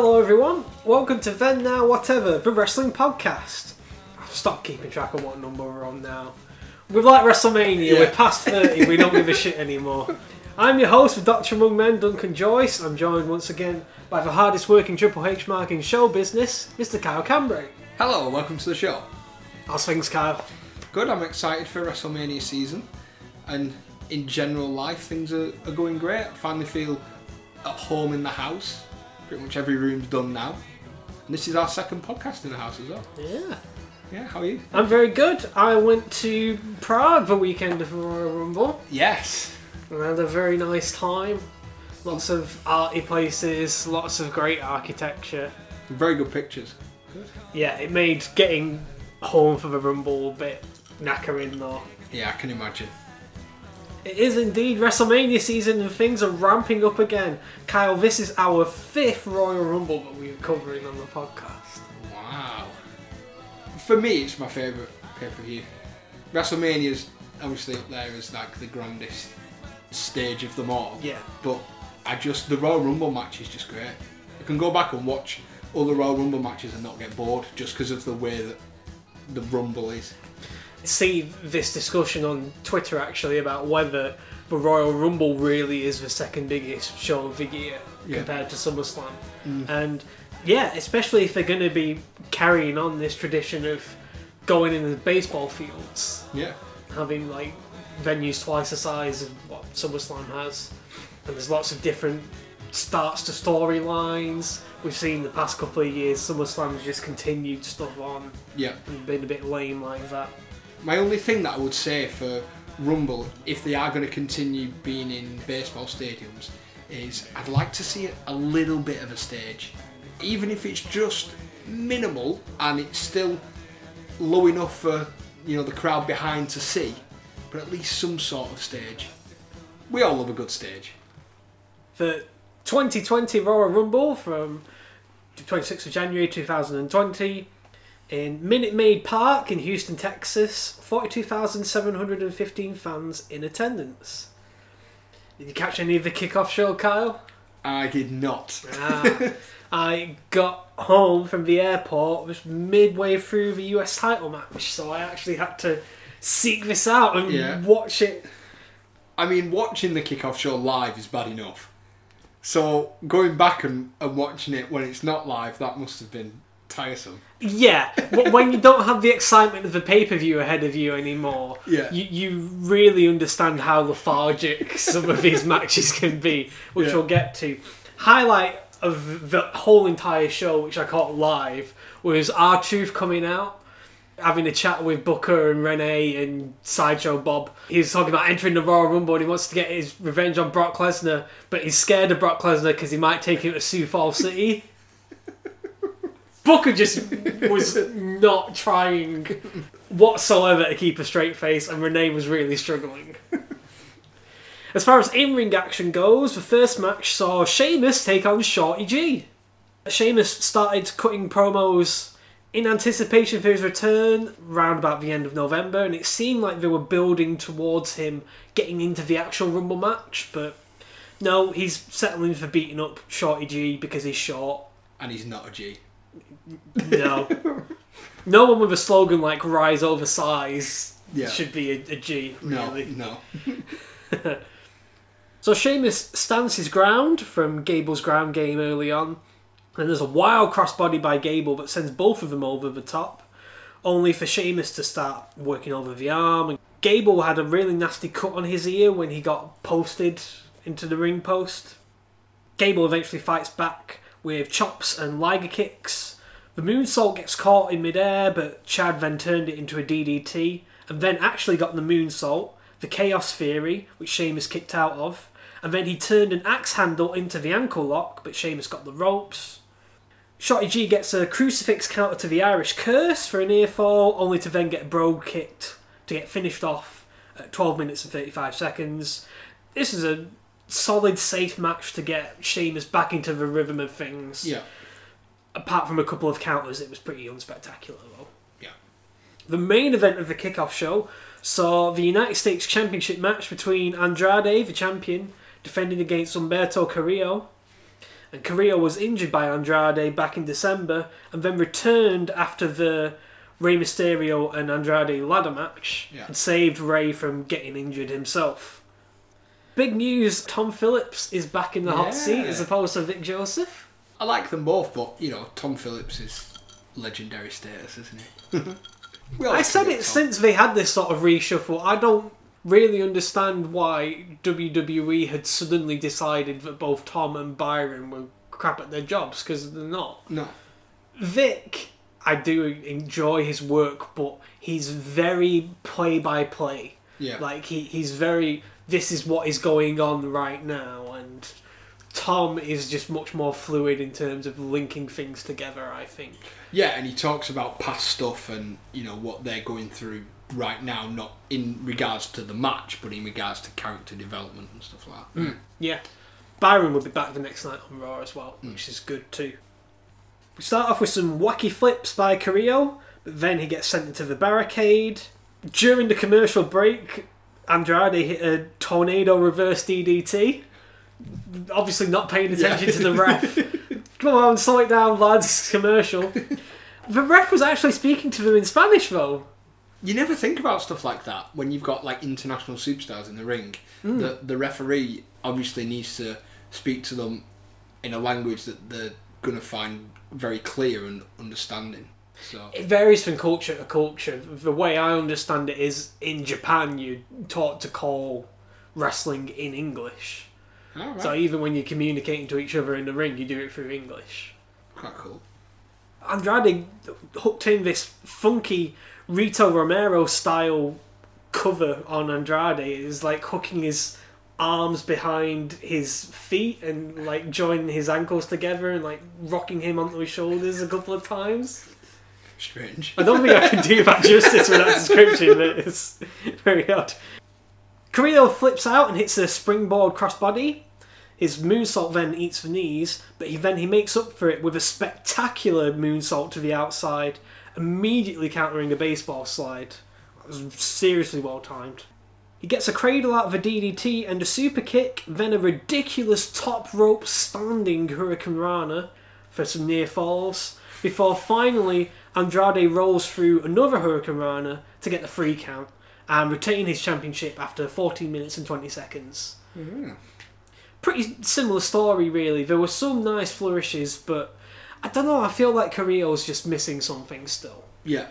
Hello, everyone. Welcome to Then Now Whatever, the wrestling podcast. I've stopped keeping track of what number we're on now. We're like WrestleMania, Yeah. we're past 30, we don't give a shit anymore. I'm your host with Dr. Among Men, Duncan Joyce. I'm joined once again by the hardest working Triple H mark in show business, Mr. Kyle Cambray. Hello, welcome to the show. How's things, Kyle? Good, I'm excited for WrestleMania season, and in general life, things are, are going great. I finally feel at home in the house. Pretty much every room's done now. And this is our second podcast in the house as well. Yeah. Yeah, how are you? I'm very good. I went to Prague the weekend of Royal Rumble. Yes. and had a very nice time. Lots of arty places, lots of great architecture. Very good pictures. Yeah, it made getting home for the Rumble a bit knackering though. Yeah, I can imagine. It is indeed WrestleMania season and things are ramping up again. Kyle, this is our fifth Royal Rumble that we're covering on the podcast. Wow. For me, it's my favourite pay per view. WrestleMania's obviously up there as like the grandest stage of them all. Yeah. But I just the Royal Rumble match is just great. I can go back and watch all the Royal Rumble matches and not get bored just because of the way that the Rumble is. See this discussion on Twitter actually about whether the Royal Rumble really is the second biggest show of the year Yeah. compared to SummerSlam. Mm. And yeah, especially if they're going to be carrying on this tradition of going in the baseball fields, Yeah. having like venues twice the size of what SummerSlam has, and there's lots of different starts to storylines. We've seen the past couple of years SummerSlam's just continued stuff on Yeah. and been a bit lame like that. My only thing that I would say for Rumble, if they are going to continue being in baseball stadiums, is I'd like to see a little bit of a stage. Even if it's just minimal and it's still low enough for you know the crowd behind to see, but at least some sort of stage. We all love a good stage. the 2020 Royal Rumble from the 26th of January 2020 in Minute Maid Park in Houston, Texas. 42,715 fans in attendance. Did you catch any of the kickoff show, Kyle? I did not. Ah, I got home from the airport was midway through the US title match, so I actually had to seek this out and Yeah. watch it I mean, watching the kickoff show live is bad enough. So going back and, and watching it when it's not live, that must have been tiresome. Yeah, when you don't have the excitement of the pay per view ahead of you anymore, Yeah. you, you really understand how lethargic some of these matches can be, which Yeah. we'll get to. Highlight of the whole entire show, which I caught live, was R-Truth coming out. Having a chat with Booker and Renee and Sideshow Bob. He's talking about entering the Royal Rumble and he wants to get his revenge on Brock Lesnar, but he's scared of Brock Lesnar because he might take him to Sioux Falls City. Booker just was not trying whatsoever to keep a straight face, and Renee was really struggling. As far as in ring action goes, the first match saw Sheamus take on Shorty G. Sheamus started cutting promos in anticipation for his return round about the end of November, and it seemed like they were building towards him getting into the actual Rumble match, but no, he's settling for beating up Shorty G because he's short. And he's not a G. No. no one with a slogan like "Rise over size" Yeah. should be a, a G. No, Really. no. So Sheamus stands his ground from Gable's ground game early on, and there's a wild crossbody by Gable that sends both of them over the top, only for Sheamus to start working over the arm. And Gable had a really nasty cut on his ear when he got posted into the ring post. Gable eventually fights back with chops and Liger kicks. The moonsault gets caught in midair, but Chad then turned it into a DDT, and then actually got the moonsault, the Chaos Theory, which Sheamus kicked out of, and then he turned an axe handle into the ankle lock, but Sheamus got the ropes. Shorty G gets a crucifix counter to the Irish Curse for a near fall, only to then get Brogue kicked to get finished off at 12 minutes and 35 seconds. This is a solid, safe match to get Sheamus back into the rhythm of things. Yeah. Apart from a couple of counters, it was pretty unspectacular though. Yeah. The main event of the kickoff show saw the United States Championship match between Andrade, the champion, defending against Humberto Carrillo. And Carrillo was injured by Andrade back in December and then returned after the Rey Mysterio and Andrade ladder match Yeah. and saved Rey from getting injured himself. Big news Tom Phillips is back in the hot seat as opposed to Vic Joseph. I like them both, but you know, Tom Phillips is legendary status, isn't he? I said it Tom. since they had this sort of reshuffle. I don't really understand why WWE had suddenly decided that both Tom and Byron were crap at their jobs because they're not. No. Vic, I do enjoy his work, but he's very play by play. Yeah. Like he, he's very this is what is going on right now and Tom is just much more fluid in terms of linking things together, I think. Yeah, and he talks about past stuff and you know what they're going through right now, not in regards to the match, but in regards to character development and stuff like that. Hmm. Yeah. Byron will be back the next night on Raw as well, hmm. which is good too. We start off with some wacky flips by Carrillo, but then he gets sent into the barricade. During the commercial break, Andrade hit a tornado reverse DDT. Obviously, not paying attention Yeah. to the ref. Come on, slow it down, lads. Commercial. the ref was actually speaking to them in Spanish, though. You never think about stuff like that when you've got like international superstars in the ring. Mm. The the referee obviously needs to speak to them in a language that they're gonna find very clear and understanding. So It varies from culture to culture. The way I understand it is in Japan, you're taught to call wrestling in English. Alright. So even when you're communicating to each other in the ring, you do it through English. quite cool. Andrade hooked in this funky Rito Romero style cover on Andrade. It was like hooking his arms behind his feet and like joining his ankles together and like rocking him onto his shoulders a couple of times. Strange. I don't think I can do that justice with that description, but it's very odd. Carrillo flips out and hits a springboard crossbody. His moonsault then eats the knees, but he then he makes up for it with a spectacular moonsault to the outside, immediately countering a baseball slide. It was seriously well timed. He gets a cradle out of a DDT and a super kick, then a ridiculous top rope standing Hurricanrana for some near falls, before finally Andrade rolls through another Hurricanrana to get the free count and retain his championship after 14 minutes and 20 seconds. Mm. Pretty similar story, really. There were some nice flourishes, but I don't know, I feel like Carrillo's just missing something still. Yeah.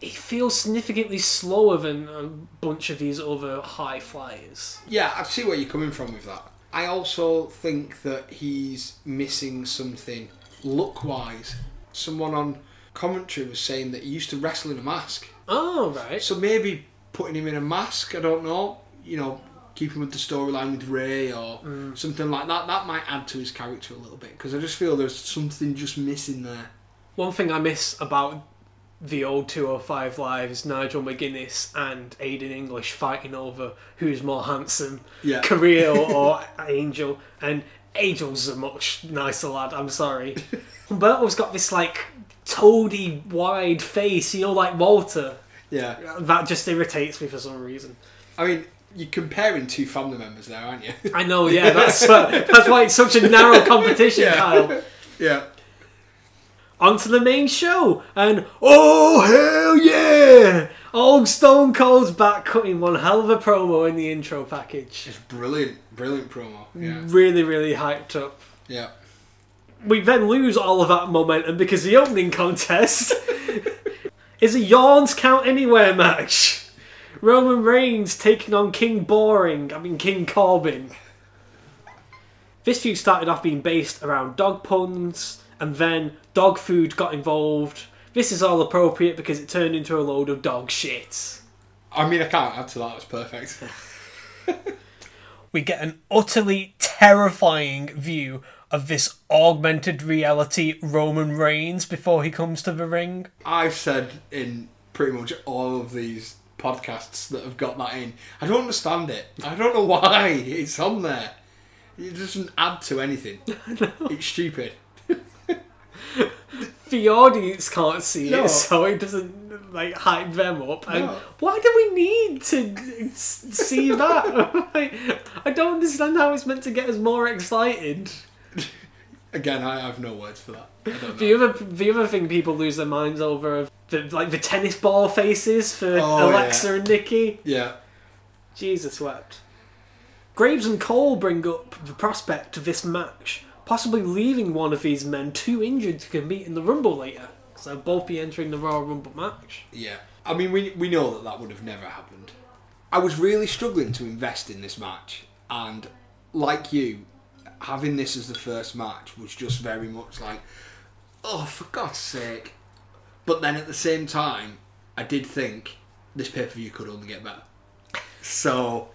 He feels significantly slower than a bunch of these other high flyers. Yeah, I see where you're coming from with that. I also think that he's missing something look wise. Someone on commentary was saying that he used to wrestle in a mask. Oh, right. So maybe putting him in a mask, I don't know, you know, keeping with the storyline with Rey or mm. something like that, that might add to his character a little bit because I just feel there's something just missing there. One thing I miss about the old 205 Live is Nigel McGuinness and Aiden English fighting over who's more handsome, Yeah. Carrillo or Angel. And Angel's a much nicer lad, I'm sorry. Humberto's got this like toady wide face, you know, like Walter. Yeah. That just irritates me for some reason. I mean, you're comparing two family members there, aren't you? I know, yeah, that's uh, that's why it's such a narrow competition, Yeah. Kyle. yeah. On to the main show, and oh hell yeah! Old Stone Cold's back cutting one hell of a promo in the intro package. It's brilliant, brilliant promo. Yeah. Really, really hyped up. Yeah. We then lose all of that momentum because the opening contest is a Yawns Count Anywhere match. Roman Reigns taking on King Boring, I mean King Corbin. This feud started off being based around dog puns, and then dog food got involved. This is all appropriate because it turned into a load of dog shit. I mean, I can't add to that. It's perfect. we get an utterly terrifying view of this augmented reality Roman Reigns before he comes to the ring. I've said in pretty much all of these podcasts that have got that in. I don't understand it. I don't know why it's on there. It doesn't add to anything. It's stupid. The audience can't see No. it, so it doesn't like hype them up. And No. why do we need to see that? Like, I don't understand how it's meant to get us more excited. Again, I have no words for that. I don't know. The other, the other thing people lose their minds over the, like the tennis ball faces for Oh, Alexa and Nikki. Yeah. Jesus wept. Graves and Cole bring up the prospect of this match, possibly leaving one of these men too injured to compete in the Rumble later. So they'll both be entering the Royal Rumble match. Yeah. I mean, we, we know that that would have never happened. I was really struggling to invest in this match, and like you, having this as the first match was just very much like, oh, for God's sake. But then at the same time, I did think this pay per view could only get better. So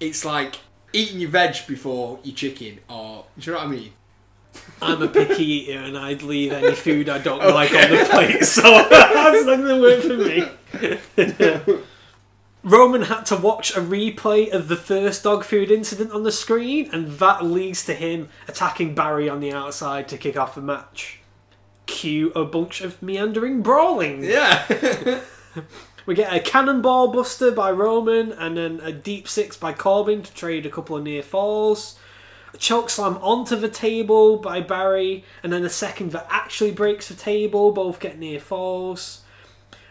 it's like eating your veg before your chicken, or do you know what I mean? I'm a picky eater and I'd leave any food I don't like on the plate, so that's not going to work for me. Roman had to watch a replay of the first dog food incident on the screen, and that leads to him attacking Barry on the outside to kick off the match. Cue a bunch of meandering brawling. Yeah. We get a cannonball buster by Roman and then a deep six by Corbin to trade a couple of near falls. A choke slam onto the table by Barry, and then a second that actually breaks the table, both get near falls.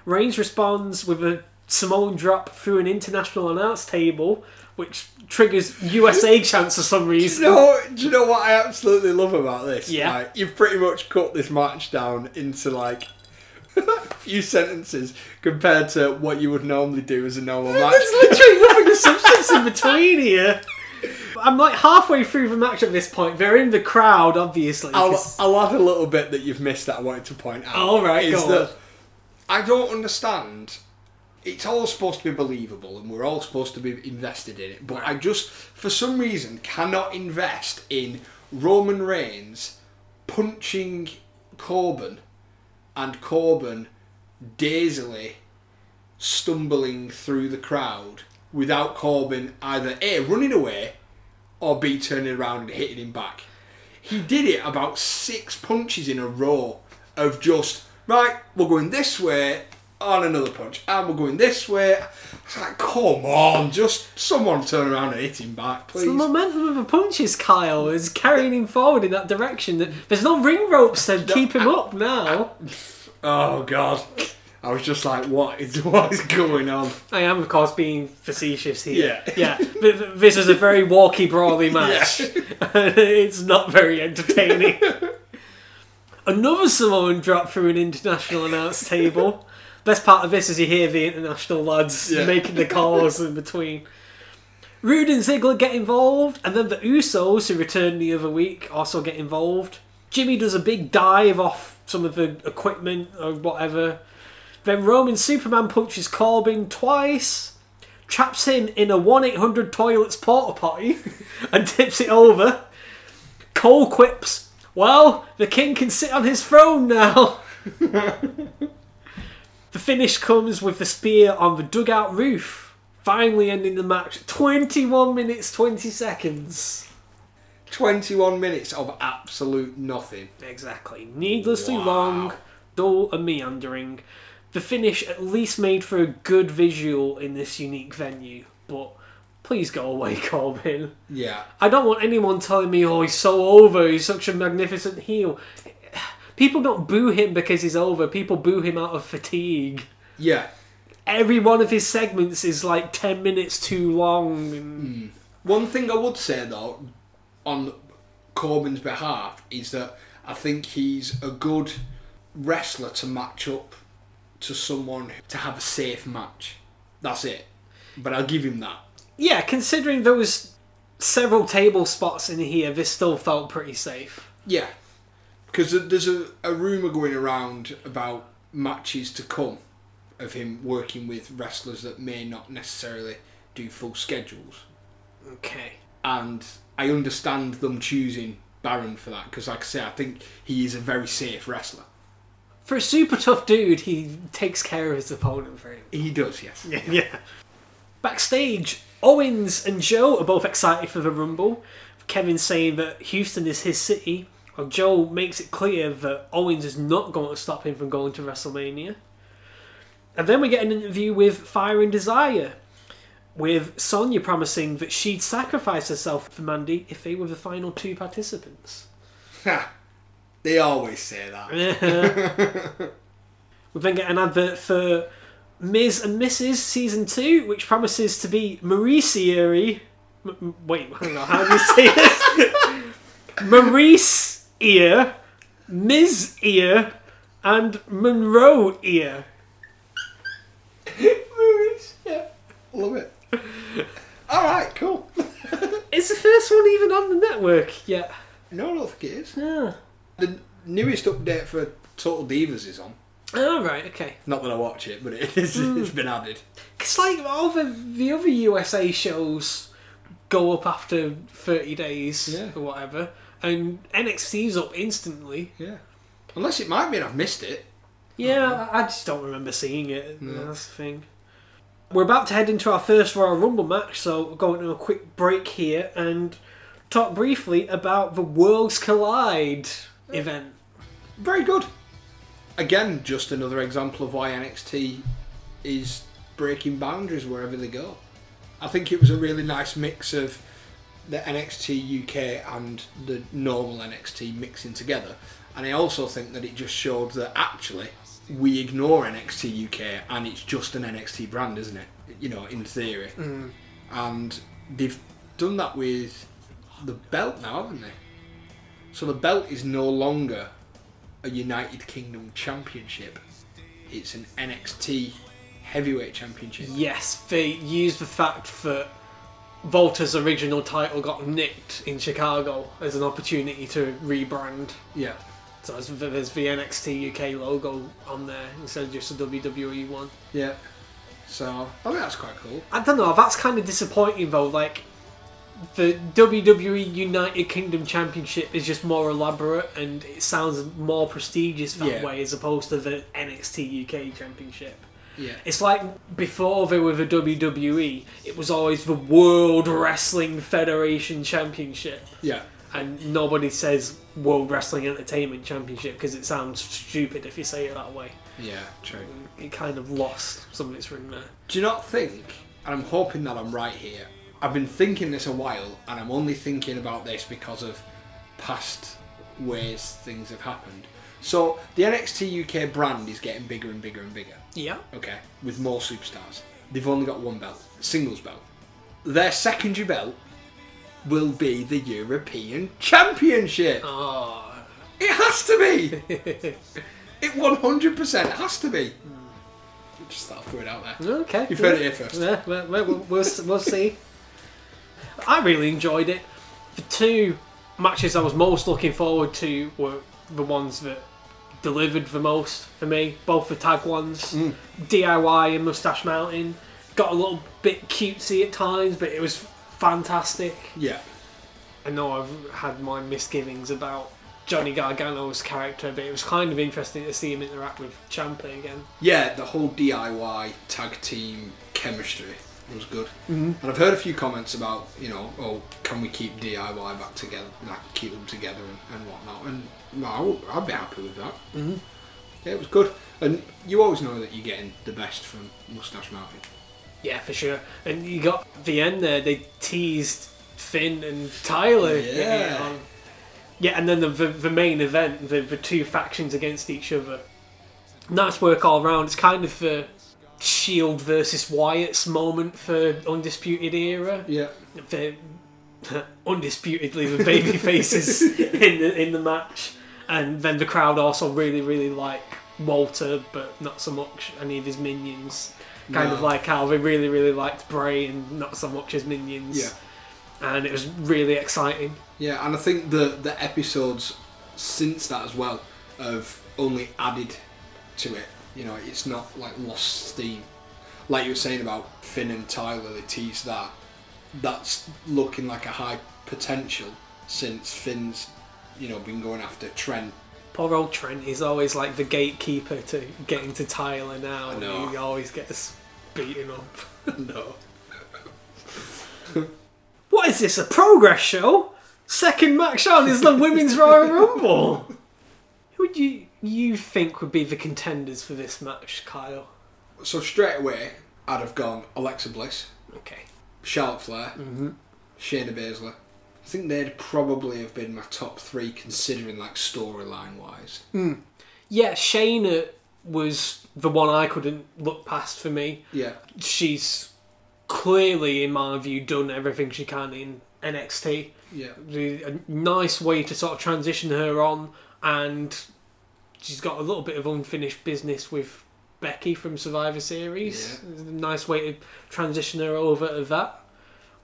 Reigns responds with a Samoan drop through an international announce table, which triggers USA chance for some Do reason. you know, do you know what I absolutely love about this? Yeah. Like, you've pretty much cut this match down into like a few sentences compared to what you would normally do as a normal match. There's literally nothing of substance in between here. I'm like halfway through the match at this point. They're in the crowd, obviously. I'll, I'll add a little bit that you've missed that I wanted to point out. All right, is go that. I don't understand. It's all supposed to be believable, and we're all supposed to be invested in it. But I just, for some reason, cannot invest in Roman Reigns punching Corbin, and Corbin dazily stumbling through the crowd without Corbin either a running away or b turning around and hitting him back. He did it about six punches in a row of just right. We're going this way on another punch, and we're going this way. It's like, come on, just someone turn around and hit him back, It's the momentum of the punches, Kyle, is carrying him forward in that direction. There's no ring ropes to keep him up now. Oh God. I was just like, what is what is going on? I am, of course, being facetious here. Yeah. Yeah. th- th- This is a very walky, brawly match. it's not very entertaining. Another Samoan drop through an international announce table. Best part of this is you hear the international lads Yeah. making the calls in between. Roode and Ziggler get involved, and then the Usos, who returned the other week, also get involved. Jimmy does a big dive off some of the equipment or whatever. Then Roman Superman punches Corbin twice, traps him in a 1 800 toilets porta potty, and tips it over. Cole quips, Well, the king can sit on his throne now. the finish comes with the spear on the dugout roof, finally ending the match 21 minutes 20 seconds. 21 minutes of absolute nothing. Exactly. Needlessly Wow. long, dull, and meandering. The finish at least made for a good visual in this unique venue, but please go away, Corbin. Yeah. I don't want anyone telling me, oh, he's so over, he's such a magnificent heel. People don't boo him because he's over, people boo him out of fatigue. Yeah. Every one of his segments is like 10 minutes too long. And hmm. One thing I would say though, on Corbin's behalf, is that I think he's a good wrestler to match up to someone to have a safe match. That's it. But I'll give him that. Yeah, considering there was several table spots in here, this still felt pretty safe. Yeah. Because there's a, a rumour going around about matches to come of him working with wrestlers that may not necessarily do full schedules. Okay. And I understand them choosing Baron for that because, like I say, I think he is a very safe wrestler. For a super tough dude, he takes care of his opponent very well. He does, yes. Yeah. yeah. Backstage, Owens and Joe are both excited for the Rumble. Kevin saying that Houston is his city, while Joe makes it clear that Owens is not going to stop him from going to WrestleMania. And then we get an interview with Fire and Desire, with Sonya promising that she'd sacrifice herself for Mandy if they were the final two participants. Ha. They always say that. We've then get an advert for Miz and Mrs. Season 2, which promises to be Maurice m- wait, hang on, how do you say this? Maurice Ear, Ms. Ear, and Monroe Ear. Movies, yeah, love it. All right, cool. Is the first one even on the network yet? No, I don't think it is. Yeah. The newest update for Total Divas is on. Oh, right, okay. Not that I watch it, but it is, it's hmm. been added. It's like all the, the other USA shows go up after 30 days Yeah. or whatever, and NXT's up instantly. Yeah. Unless it might mean I've missed it. Yeah, uh-huh. I I just don't remember seeing it. That's the thing. We're about to head into our first Royal Rumble match, so we're going to a quick break here and talk briefly about the Worlds Collide event. Very good. Again, just another example of why NXT is breaking boundaries wherever they go. I think it was a really nice mix of the NXT UK and the normal NXT mixing together. And I also think that it just showed that actually we ignore NXT UK and it's just an NXT brand, isn't it? You know, in theory. Mm. And they've done that with the belt now, haven't they? So the belt is no longer a United Kingdom championship. It's an NXT heavyweight championship. Yes, they used the fact that Walter's original title got nicked in Chicago as an opportunity to rebrand. Yeah. So there's the, there's the NXT UK logo on there instead of just the WWE one. Yeah. So I think that's quite cool. I don't know. That's kind of disappointing though. Like the WWE United Kingdom Championship is just more elaborate and it sounds more prestigious that Yeah. way as opposed to the NXT UK Championship. Yeah. It's like before they were the WWE, it was always the World Wrestling Federation Championship. Yeah. And nobody says World Wrestling Entertainment Championship because it sounds stupid if you say it that way. Yeah. True. It kind of lost some of its ring there. Do you not think? And I'm hoping that I'm right here. I've been thinking this a while, and I'm only thinking about this because of past ways things have happened. So the NXT UK brand is getting bigger and bigger and bigger. Yeah. okay, with more superstars. They've only got one belt, singles belt. Their secondary belt will be the European Championship. Oh. It has to be. it 100% has to be. Just thought I'd throw it out there. Okay. You've heard it here first. Yeah, well, we'll, we'll, we'll see. I really enjoyed it. The two matches I was most looking forward to were the ones that delivered the most for me. Both the tag ones, Mm. DIY and Mustache Mountain. Got a little bit cutesy at times, but it was fantastic. Yeah. I know I've had my misgivings about Johnny Gargano's character, but it was kind of interesting to see him interact with Ciampa again. Yeah, the whole DIY tag team chemistry was good. Mm-hmm. And I've heard a few comments about, you know, oh, can we keep DIY back together, like keep them together and, and whatnot. And no, I would, I'd be happy with that. Mm-hmm. Yeah, it was good. And you always know that you're getting the best from Mustache Mountain. Yeah, for sure. And you got the end there. They teased Finn and Tyler. Yeah. getting on. Yeah, and then the, the the main event, the the two factions against each other. Nice work all around. It's kind of the Shield versus Wyatt's moment for Undisputed Era. Yeah. The undisputedly the baby faces in the in the match, and then the crowd also really really like Walter, but not so much any of his minions. Kind of like how they really really liked Bray and not so much his minions. Yeah. and it was really exciting. Yeah, and I think the the episodes since that as well have only added to it. You know, it's not like lost steam. Like you were saying about Finn and Tyler, they teased that. That's looking like a high potential since Finn's, you know, been going after Trent. Poor old Trent, he's always like the gatekeeper to getting to Tyler now, and he always gets beaten up. no. What is this, a progress show? Second match on is the Women's Royal Rumble. Who would you you think would be the contenders for this match, Kyle? So straight away, I'd have gone Alexa Bliss, Okay. Charlotte Flair, Hmm. Shayna Baszler, I think they'd probably have been my top three considering like storyline wise. Hmm. Yeah, Shayna was the one I couldn't look past for me. Yeah. She's clearly, in my view, done everything she can in NXT. Yeah. A nice way to sort of transition her on, and she's got a little bit of unfinished business with Becky from Survivor Series. Yeah. Nice way to transition her over to that,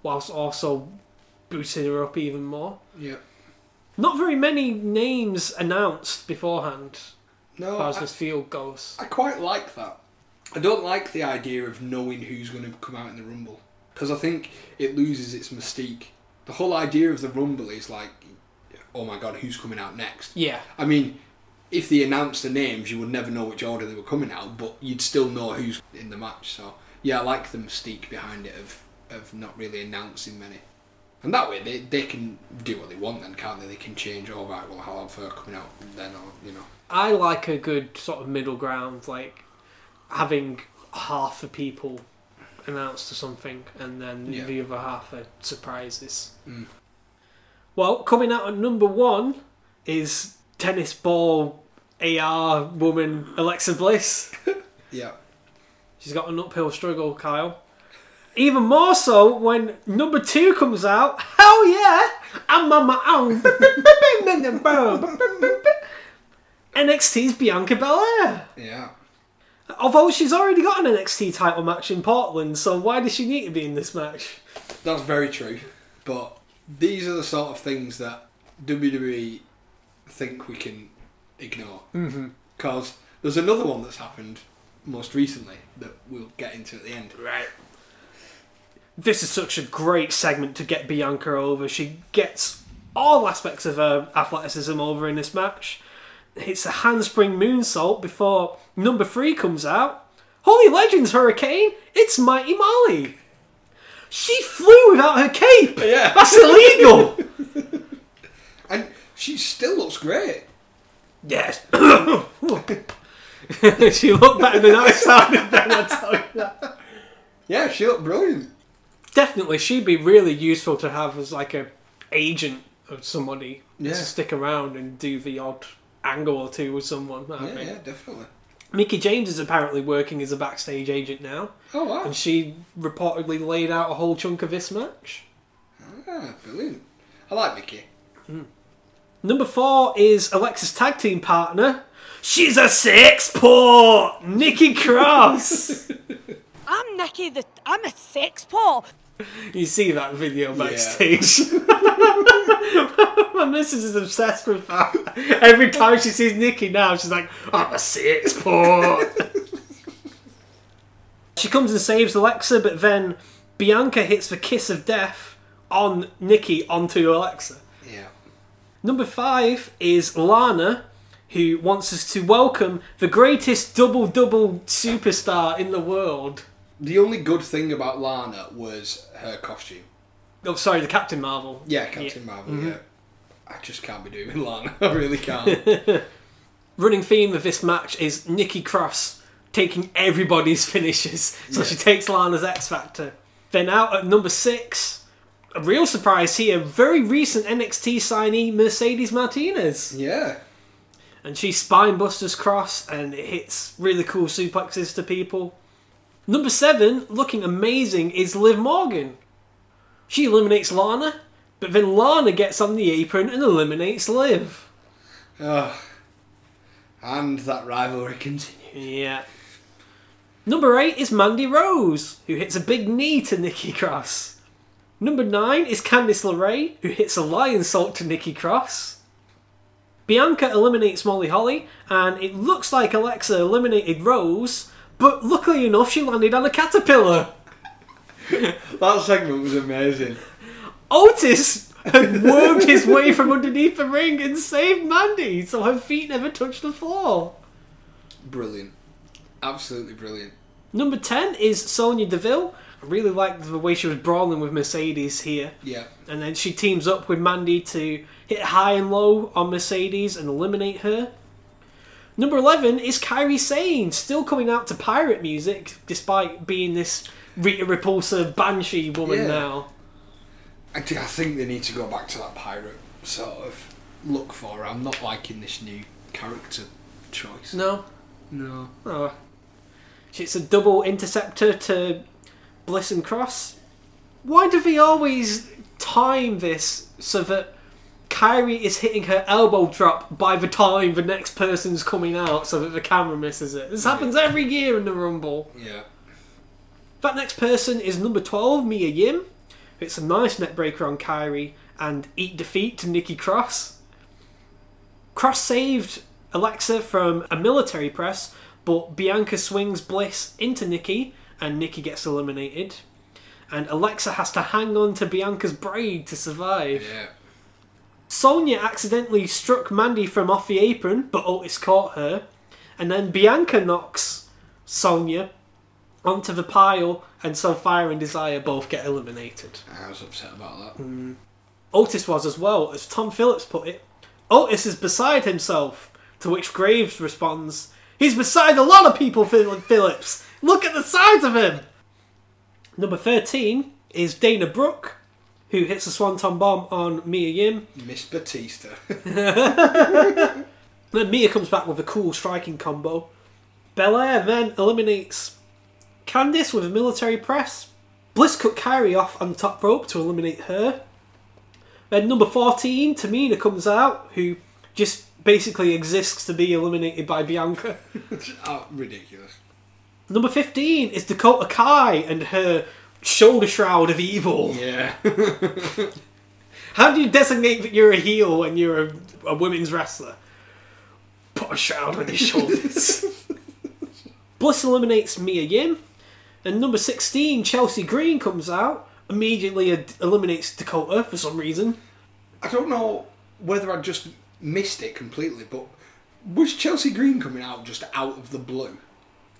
whilst also boosting her up even more. Yeah. Not very many names announced beforehand, No, as far as I, this field goes. I quite like that. I don't like the idea of knowing who's going to come out in the Rumble because I think it loses its mystique. The whole idea of the Rumble is like, oh my god, who's coming out next? Yeah, I mean, if they announced the names, you would never know which order they were coming out, but you'd still know who's in the match. So yeah, I like the mystique behind it of of not really announcing many. And that way, they, they can do what they want then, can't they? They can change, all all right, well, I'll have her coming out then, or, you know. I like a good sort of middle ground, like having half the people announced to something and then Yeah. the other half are surprises. Mm. Well, coming out at number one is tennis ball AR woman Alexa Bliss. Yeah. She's got an uphill struggle, Kyle. Even more so when number two comes out. Hell yeah! I'm on my own. NXT's Bianca Belair. Yeah. Although she's already got an NXT title match in Portland, so why does she need to be in this match? That's very true. But these are the sort of things that WWE think we can ignore. Mm-hmm. Because there's another one that's happened most recently that we'll get into at the end. Right. This is such a great segment to get Bianca over. She gets all aspects of her athleticism over in this match. It's a handspring moonsault before number three comes out. Holy Legends Hurricane! It's Mighty Molly! She flew without her cape! Yeah. That's illegal! And she still looks great. yes. she looked better than I sounded then, I'll tell you that. Yeah, she looked brilliant. Definitely she'd be really useful to have as like a agent of somebody Yeah. to stick around and do the odd angle or two with someone. I Yeah, think. yeah, definitely. Mickie James is apparently working as a backstage agent now, Oh, wow. and she reportedly laid out a whole chunk of this match. Ah, brilliant. I like Mickey. Number four is Alexa's tag team partner. She's a sexport, Nikki Cross. I'm Nikki the I'm a sex paw. you see that video backstage. My missus is obsessed with that. Every time she sees Nikki now, she's like, I'm a sexport. she comes and saves Alexa, but then Bianca hits the kiss of death on Nikki onto Alexa. Yeah. Number five is Lana, who wants us to welcome the greatest double double superstar in the world. The only good thing about Lana was her costume. Oh, sorry, the Captain Marvel. Yeah, Captain Marvel, mm-hmm. yeah. I just can't be doing Lana. I really can't. running theme of this match is Nikki Cross taking everybody's finishes. So she takes Lana's X Factor. Then out at number six, a real surprise here, very recent NXT signee Mercedes Martinez. yeah. And she spine busters Cross and it hits really cool suplexes to people. Number seven, looking amazing, is Liv Morgan. She eliminates Lana, but then Lana gets on the apron and eliminates Liv. Oh. And that rivalry continues. Yeah. Number eight is Mandy Rose, who hits a big knee to Nikki Cross. Number nine is Candice LeRae, who hits a lionsault to Nikki Cross. Bianca eliminates Molly Holly, and it looks like Alexa eliminated Rose, but luckily enough, she landed on a caterpillar. That segment was amazing. Otis had wormed his way from underneath the ring and saved Mandy, so her feet never touched the floor. Brilliant. Absolutely brilliant. Number 10 is Sonya Deville. I really liked the way she was brawling with Mercedes here. Yeah. And then she teams up with Mandy to hit high and low on Mercedes and eliminate her. Number 11 is Kairi Sane, still coming out to pirate music despite being this Rita Repulsa Banshee woman Yeah. now. I, I think they need to go back to that pirate sort of look for her. I'm not liking this new character choice. No. No. Oh. It's a double interceptor to Bliss and Cross. Why do they always time this so that Kairi is hitting her elbow drop by the time the next person's coming out so that the camera misses it? This happens every year in the Rumble. Yeah. That next person is number 12, Mia Yim. It's a nice net breaker on Kairi and eat defeat to Nikki Cross. Cross saved Alexa from a military press, but Bianca swings Bliss into Nikki and Nikki gets eliminated. And Alexa has to hang on to Bianca's braid to survive. Yeah. Sonya accidentally struck Mandy from off the apron, but Otis caught her. And then Bianca knocks Sonya onto the pile, and so Fire and Desire both get eliminated. I was upset about that. Mm. Otis was as well, as Tom Phillips put it. Otis is beside himself, to which Graves responds, He's beside a lot of people, Phil- Phillips. Look at the size of him. Number 13 is Dana Brooke, who hits a swanton bomb on Mia Yim. Miss Batista. Then Mia comes back with a cool striking combo. Belair then eliminates Candice with a military press. Bliss cut Kairi off on the top rope to eliminate her. Then number 14, Tamina comes out, who just basically exists to be eliminated by Bianca. oh, ridiculous. Number 15 is Dakota Kai and her shoulder shroud of evil. Yeah. How do you designate that you're a heel when you're a, a women's wrestler? Put a shroud on your shoulders. Bliss eliminates Mia Yim. And number 16, Chelsea Green comes out, immediately ad- eliminates Dakota for some reason. I don't know whether I just missed it completely, but was Chelsea Green coming out just out of the blue?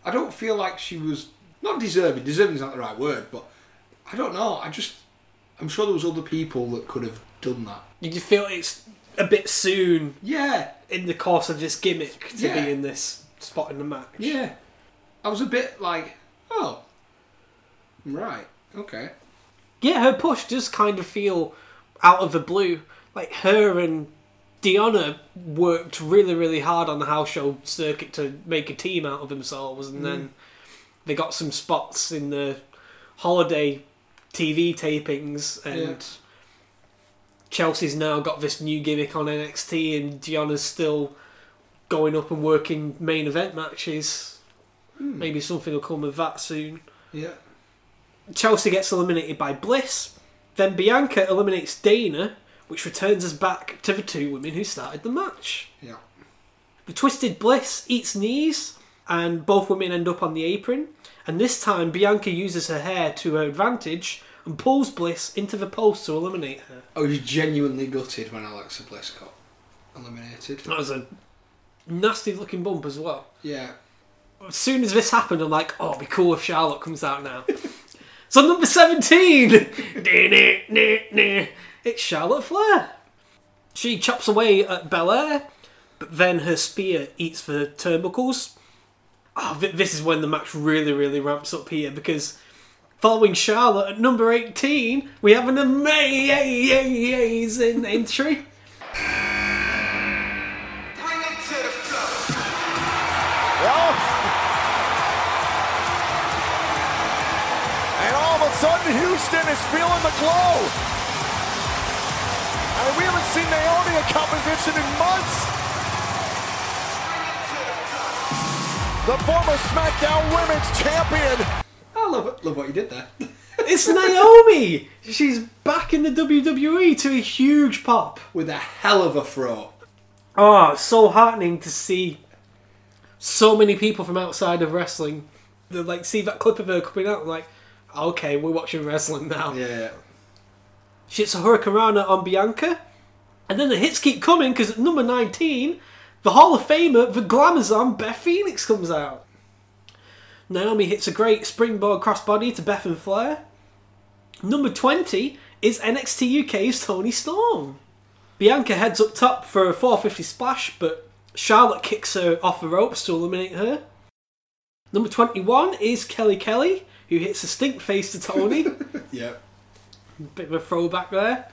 I don't feel like she was not deserving. Deserving is not the right word, but I don't know. I just I'm sure there was other people that could have done that. Did You feel it's a bit soon Yeah, in the course of this gimmick to Yeah. be in this spot in the match. yeah. I was a bit like, oh, right, okay. Yeah, her push does kind of feel out of the blue. Like her and Deonna worked really, really hard on the house show circuit to make a team out of themselves, and then mm. They got some spots in the holiday TV tapings, and Yeah. Chelsea's now got this new gimmick on NXT, and Deonna's still going up and working main event matches. Hmm. Maybe something will come of that soon. Yeah, Chelsea gets eliminated by Bliss. Then Bianca eliminates Dana, which returns us back to the two women who started the match. yeah. The Twisted Bliss eats knees, and both women end up on the apron. And this time, Bianca uses her hair to her advantage and pulls Bliss into the post to eliminate her. I was genuinely gutted when Alexa Bliss got eliminated. That was a nasty looking bump as well. Yeah, As soon as this happened, I'm like, oh, it'd be cool if Charlotte comes out now. so number 17! it's Charlotte Flair. She chops away at Belair, but then her spear eats the turnbuckles. Oh, thi- this is when the match really, really ramps up here because following Charlotte at number 18, we have an amazing entry. Well, and all of a sudden, Houston is feeling the glow. I mean, we haven't seen Naomi in competition in months. The former SmackDown Women's Champion. I love it. Love what you did there. It's Naomi! She's back in the WWE to a huge pop. With a hell of a throw. Oh, it's so heartening to see so many people from outside of wrestling. That like see that clip of her coming out, like, okay, we're watching wrestling now. Yeah. She hits a Hurricanrana on Bianca, and then the hits keep coming because at number 19, the Hall of Famer, the Glamazon, Beth Phoenix comes out. Naomi hits a great springboard crossbody to Beth and Flair. Number 20 is NXT UK's Toni Storm. Bianca heads up top for a 450 splash, but Charlotte kicks her off the ropes to eliminate her. Number 21 is Kelly Kelly, who hits a stink face to Tony. Yeah. Bit of a throwback there.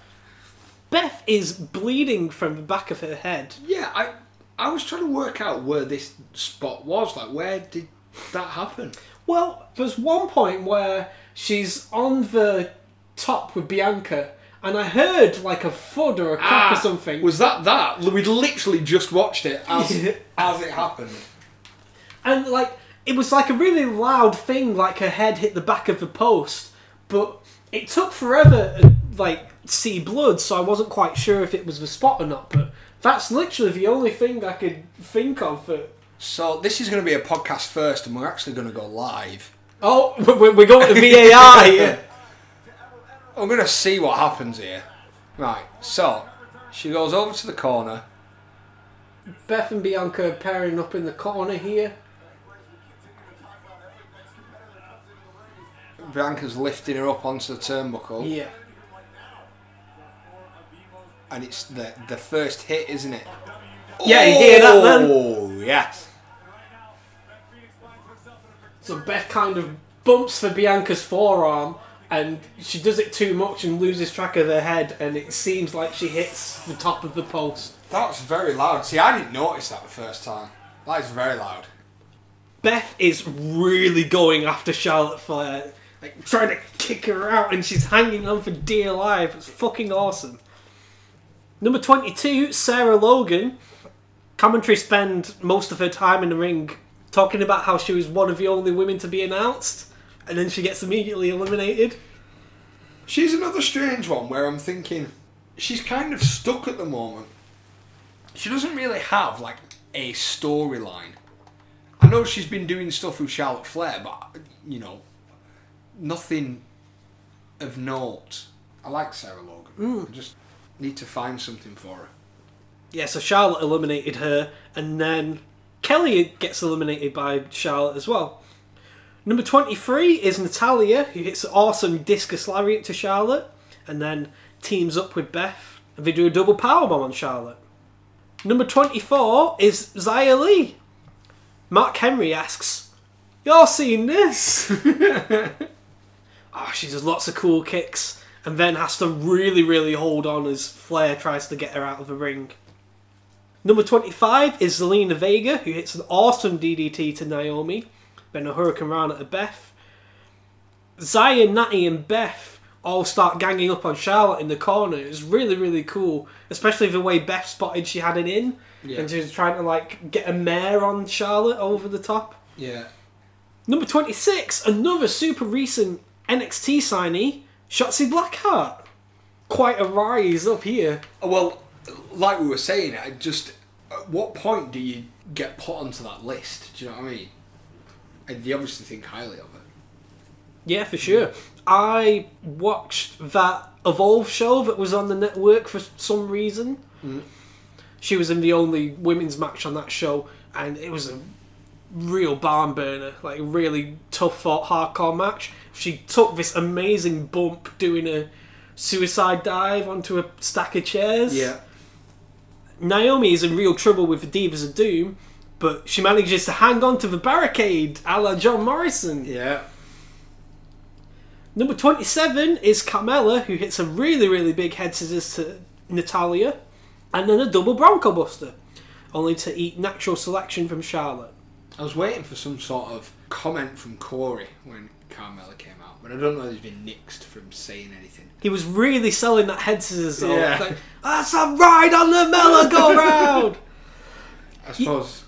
Beth is bleeding from the back of her head. Yeah, I I was trying to work out where this spot was. Like, where did that happen? Well, there's one point where she's on the top with Bianca, and I heard like a thud or a crack or something. Ah, Was that that? We'd literally just watched it as as it happened. And like it was like a really loud thing, like her head hit the back of the post, but it took forever to like see blood, so I wasn't quite sure if it was the spot or not. But that's literally the only thing I could think of. For... So this is going to be a podcast first, and we're actually going to go live. Oh, we're we're going to VAR here. I'm going to see what happens here. Right. So she goes over to the corner. Beth and Bianca pairing up in the corner here. Bianca's lifting her up onto the turnbuckle, Yeah. And it's the the first hit, isn't it? Yeah, you hear that, man? Oh yes. So Beth kind of bumps for Bianca's forearm, and she does it too much and loses track of her head, and it seems like she hits the top of the post. That's very loud. See, I didn't notice that the first time. That is very loud. Beth is really going after Charlotte Flair, like trying to kick her out, and she's hanging on for dear life. It's fucking awesome. Number 22, Sarah Logan. Commentary spend most of her time in the ring talking about how she was one of the only women to be announced, and then she gets immediately eliminated. She's another strange one where I'm thinking she's kind of stuck at the moment. She doesn't really have like a storyline. I know she's been doing stuff with Charlotte Flair, but you know, nothing of note. I like Sarah Logan. Hmm. I just need to find something for her. Yeah, so Charlotte eliminated her, and then Kelly gets eliminated by Charlotte as well. Number 23 is Natalya, who hits an awesome discus lariat to Charlotte, and then teams up with Beth, and they do a double powerbomb on Charlotte. Number 24 is Xia Li. Mark Henry asks, You're seeing this? oh, she does lots of cool kicks, and then has to really, really hold on as Flair tries to get her out of the ring. Number 25 is Zelina Vega, who hits an awesome DDT to Naomi, then a Hurricanrana to Beth. Xia, Natty, and Beth all start ganging up on Charlotte in the corner. It's really, really cool, especially the way Beth spotted she had it in, Yeah. and she was trying to like get a mare on Charlotte over the top. Yeah. Number 26, another super recent NXT signee, Shotzi Blackheart. Quite a rise up here. Well, like we were saying, I just at what point do you get put onto that list? Do you know what I mean? And they obviously think highly of it. Yeah, for sure. I watched that Evolve show that was on the network for some reason. Mm. She was in the only women's match on that show, and it was a real barn burner, like a really tough fought hardcore match. She took this amazing bump doing a suicide dive onto a stack of chairs. Yeah. Naomi is in real trouble with the Divas of Doom, but she manages to hang on to the barricade, a la John Morrison. Yeah. Number 27 is Carmella, who hits a really, really big head scissors to Natalya, and then a double Bronco Buster, only to eat natural selection from Charlotte. I was waiting for some sort of comment from Corey when Carmella came out, but I don't know if he's been nixed from saying anything. He was really selling that head scissors though. Yeah. Like, That's a ride on the Mella go round! I suppose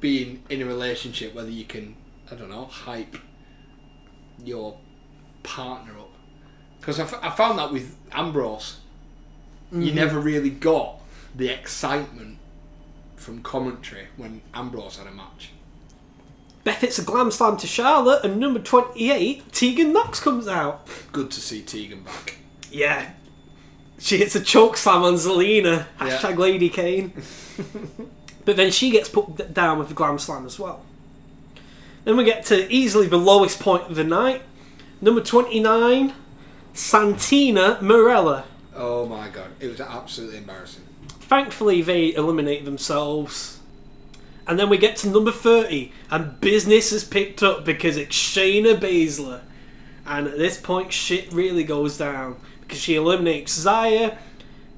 being in a relationship, whether you can, I don't know, hype your partner up. Because I, f- I found that with Ambrose, you mm-hmm. never really got the excitement from commentary when Ambrose had a match. Beth hits a glam slam to Charlotte, and number 28, Tegan Nox comes out. Good to see Tegan back. Yeah. She hits a choke slam on Zelina. Yeah. Hashtag Lady Kane. but then she gets put down with a glam slam as well. Then we get to easily the lowest point of the night. Number 29, Santina Marella. Oh my god, it was absolutely embarrassing. Thankfully, they eliminate themselves. And then we get to number 30, and business has picked up because it's Shayna Baszler. And at this point, shit really goes down because she eliminates Xia,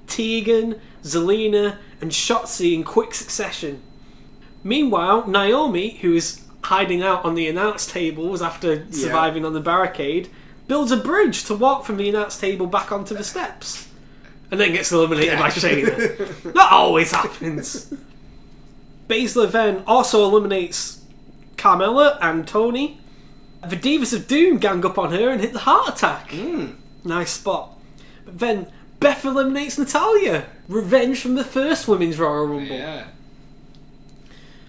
Tegan, Zelina, and Shotzi in quick succession. Meanwhile, Naomi, who is hiding out on the announce tables after surviving on the barricade, builds a bridge to walk from the announce table back onto the steps. And then gets eliminated by Shayna. that always happens. Baszler then also eliminates Carmella and Toni. The Divas of Doom gang up on her and hit the heart attack. Hmm. Nice spot. But then Beth eliminates Natalya. Revenge from the first Women's Royal Rumble. Yeah.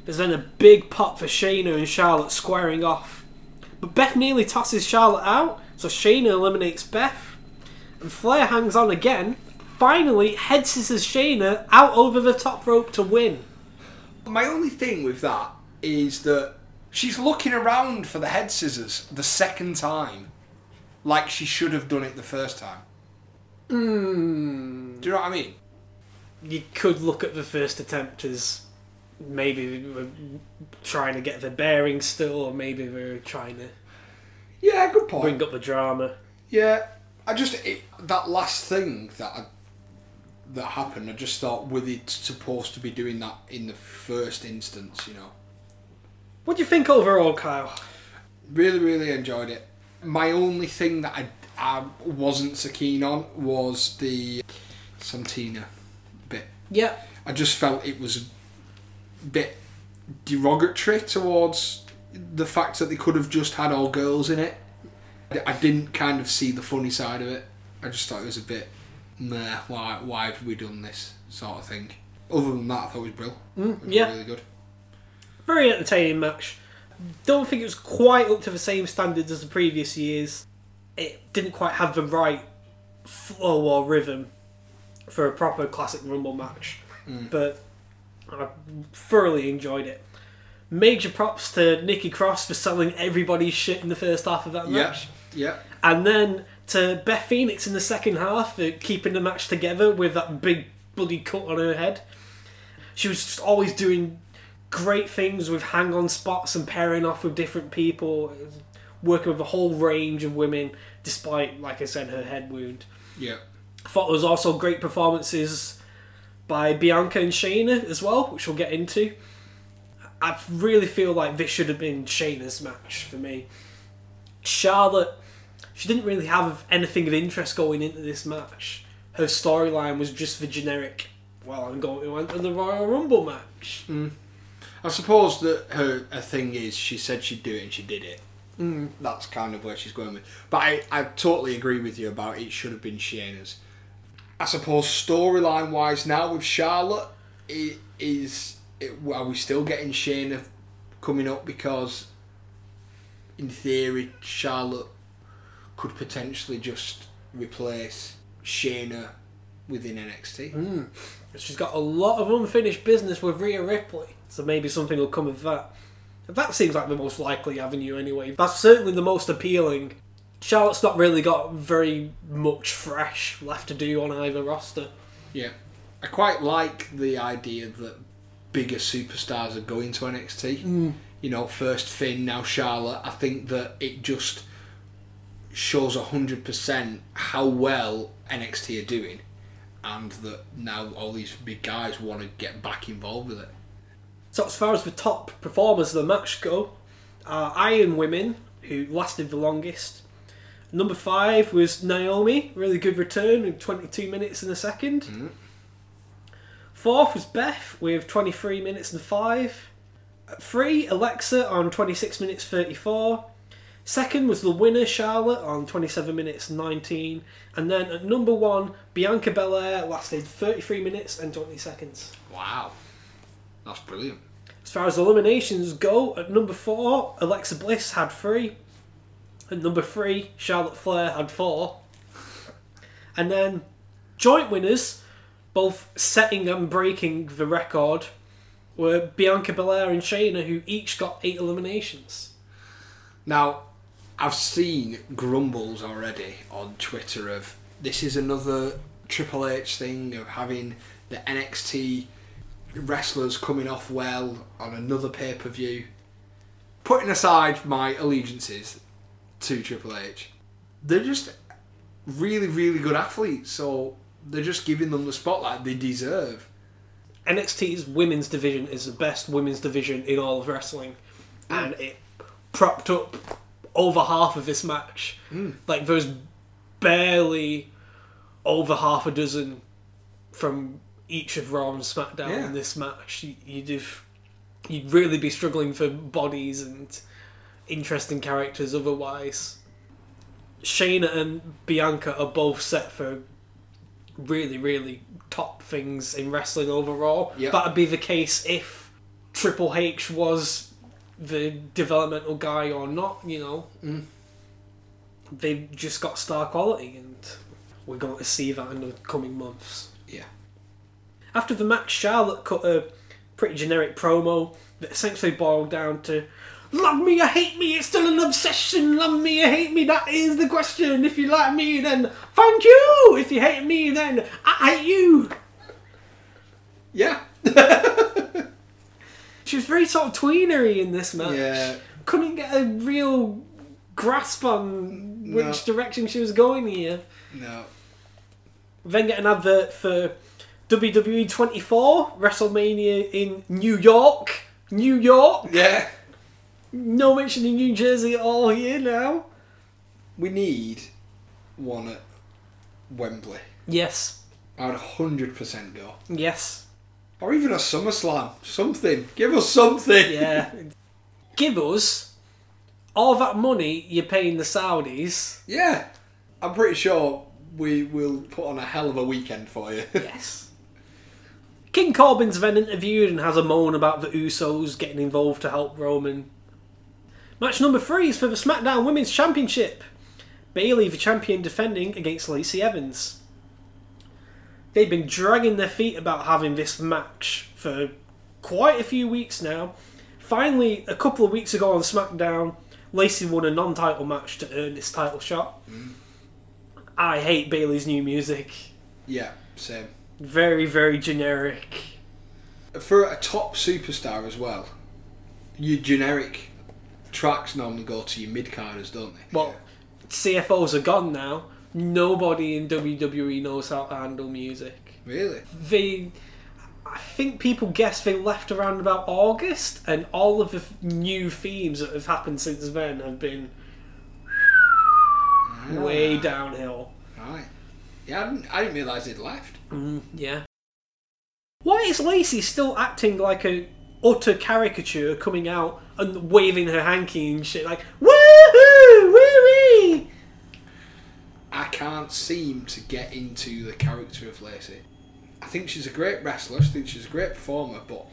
There's then a big pop for Shayna and Charlotte squaring off. But Beth nearly tosses Charlotte out, so Shayna eliminates Beth. And Flair hangs on again. Finally, head scissors Shayna out over the top rope to win. My only thing with that is that she's looking around for the head scissors the second time, like she should have done it the first time. Mm. Do you know what I mean? You could look at the first attempt as maybe they were trying to get the bearings still, or maybe they were trying to Yeah, good point. bring up the drama. Yeah, I just it, that last thing that I, that happened. I just thought, were they supposed to be doing that in the first instance? You know, What do you think overall, Kyle? really, really enjoyed it. My only thing that I I wasn't so keen on was the Santina bit. Yeah, I just felt it was a bit derogatory towards the fact that they could have just had all girls in it. I didn't kind of see the funny side of it. I just thought it was a bit, meh, why, why have we done this sort of thing. Other than that, I thought it was brilliant. Mm, it was yeah. really good. very entertaining match. Don't think it was quite up to the same standards as the previous years. It didn't quite have the right flow or rhythm for a proper classic Rumble match, mm. but I thoroughly enjoyed it. Major props to Nikki Cross for selling everybody's shit in the first half of that Yeah, match. yeah, And then to Beth Phoenix in the second half for keeping the match together with that big bloody cut on her head. She was just always doing great things with hang on spots and pairing off with different people, working with a whole range of women despite, like I said, her head wound. yeah. I thought there was also great performances by Bianca and Shayna as well, which we'll get into. I really feel like this should have been Shayna's match for me. Charlotte, she didn't really have anything of interest going into this match. Her storyline was just the generic. Well, I'm going to enter the Royal Rumble match. I suppose that her, her thing is she said she'd do it and she did it. Mm. That's kind of where she's going with. But I, I totally agree with you about it should have been Shayna's. I suppose storyline wise now with Charlotte, it is it, are we still getting Shayna coming up because in theory Charlotte could potentially just replace Shayna within NXT. Hmm. She's got a lot of unfinished business with Rhea Ripley, so maybe something will come of that. That seems like the most likely avenue anyway. That's certainly the most appealing. Charlotte's not really got very much fresh left to do on either roster. Yeah. I quite like the idea that bigger superstars are going to NXT. Hmm. You know, first Finn, now Charlotte. I think that it just shows 100% how well NXT are doing and that now all these big guys want to get back involved with it. So as far as the top performers of the match go, uh, Iron Women, who lasted the longest. Number five was Naomi, really good return with 22 minutes and a second. Fourth was Beth with 23 minutes and five. Three, Alexa on 26 minutes 34. Second was the winner, Charlotte, on 27 minutes 19. And then at number one, Bianca Belair lasted 33 minutes and 20 seconds. Wow. That's brilliant. As far as eliminations go, at number four, Alexa Bliss had three. At number three, Charlotte Flair had four. And then joint winners, both setting and breaking the record, were Bianca Belair and Shayna, who each got eight eliminations. Now, I've seen grumbles already on Twitter of this is another Triple H thing of having the NXT wrestlers coming off well on another pay per view. Putting aside my allegiances to Triple H, they're just really, really good athletes. So they're just giving them the spotlight they deserve. NXT's women's division is the best women's division in all of wrestling, mm. and it propped up over half of this match. Hmm. Like there's barely over half a dozen from each of Raw and SmackDown Yeah. in this match. You- You'd have, you'd really be struggling for bodies and interesting characters otherwise. Shayna and Bianca are both set for really, really top things in wrestling overall. Yep. That'd be the case if Triple H was the developmental guy or not, you know. Mm. They've just got star quality, and we're going to see that in the coming months. Yeah. After the match, Charlotte cut a pretty generic promo that essentially boiled down to Love me or hate me, it's still an obsession. Love me or hate me, that is the question. If you like me, then thank you. If you hate me, then I hate you. Yeah. She was very sort of tweenery in this match. Yeah. Couldn't get a real grasp on which No. direction she was going here. No. Then get an advert for WWE 24, WrestleMania in New York. New York. Yeah. No mention in New Jersey at all here now. We need one at Wembley. Yes. I would 100% go. Yes. Or even a SummerSlam. Something. Give us something. Yeah. Give us all that money you're paying the Saudis. Yeah. I'm pretty sure we will put on a hell of a weekend for you. Yes. King Corbin's then interviewed and has a moan about the Usos getting involved to help Roman. Match number three is for the SmackDown Women's Championship. Bayley, the champion, defending against Lacey Evans. They've been dragging their feet about having this match for quite a few weeks now. Finally, a couple of weeks ago on SmackDown, Lacey won a non title match to earn this title shot. Mm. I hate Bayley's new music. yeah, same. Very, very generic. For a top superstar as well, your generic tracks normally go to your mid carders, don't they? Well, CFO$ are gone now. Nobody in WWE knows how to handle music. Really? They, I think people guess they left around about August, and all of the f- new themes that have happened since then have been ah. way downhill. Right. Yeah, I didn't, I didn't realise they'd left. Mm, yeah. Why is Lacey still acting like a utter caricature, coming out and waving her hanky and shit like woohoo, woo I can't seem to get into the character of Lacey. I think she's a great wrestler, I think she's a great performer, but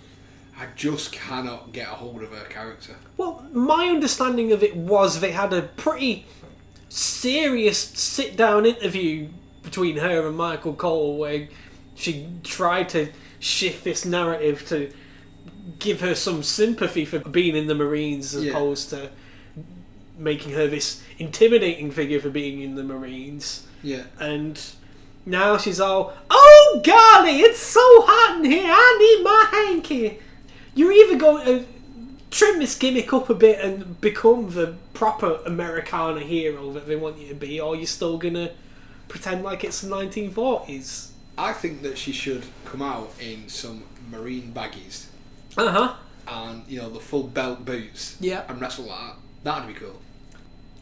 I just cannot get a hold of her character. Well, my understanding of it was they had a pretty serious sit down interview between her and Michael Cole where she tried to shift this narrative to give her some sympathy for being in the Marines as Yeah. opposed to making her this intimidating figure for being in the Marines. Yeah. And now she's all, oh golly, it's so hot in here, I need my hanky. You're either going to trim this gimmick up a bit and become the proper Americana hero that they want you to be, or you're still gonna pretend like it's the 1940s. I think that she should come out in some marine baggies Uh huh. and, you know, the full belt boots Yeah. and wrestle like that. That'd be cool.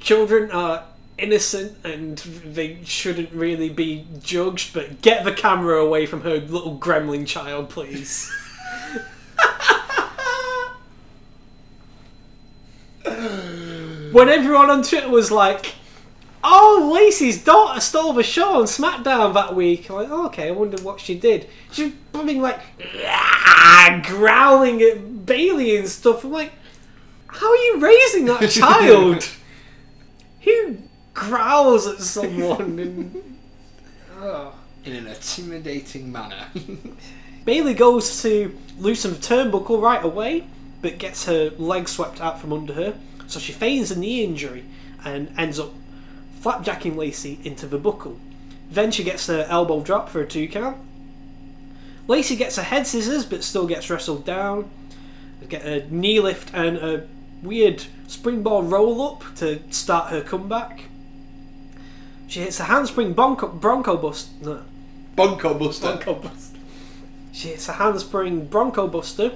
Children are innocent and they shouldn't really be judged, but get the camera away from her little gremlin child, please. when everyone on Twitter was like, "Oh, Lacey's daughter stole the show on SmackDown that week," I'm like, oh, "Okay, I wonder what she did." She was being like "Ah," growling at Bayley and stuff. I'm like, "How are you raising that child? Who growls at someone?" And oh. In an intimidating manner. Bayley goes to loosen the turnbuckle right away, but gets her leg swept out from under her, so she feigns a knee injury and ends up flapjacking Lacey into the buckle. Then she gets her elbow drop for a two count. Lacey gets her head scissors, but still gets wrestled down. They get a knee lift and a weird springboard roll up to start her comeback. She hits a handspring bronco, bronco bust. No, Bunko Buster. bronco bust. She hits a handspring bronco buster,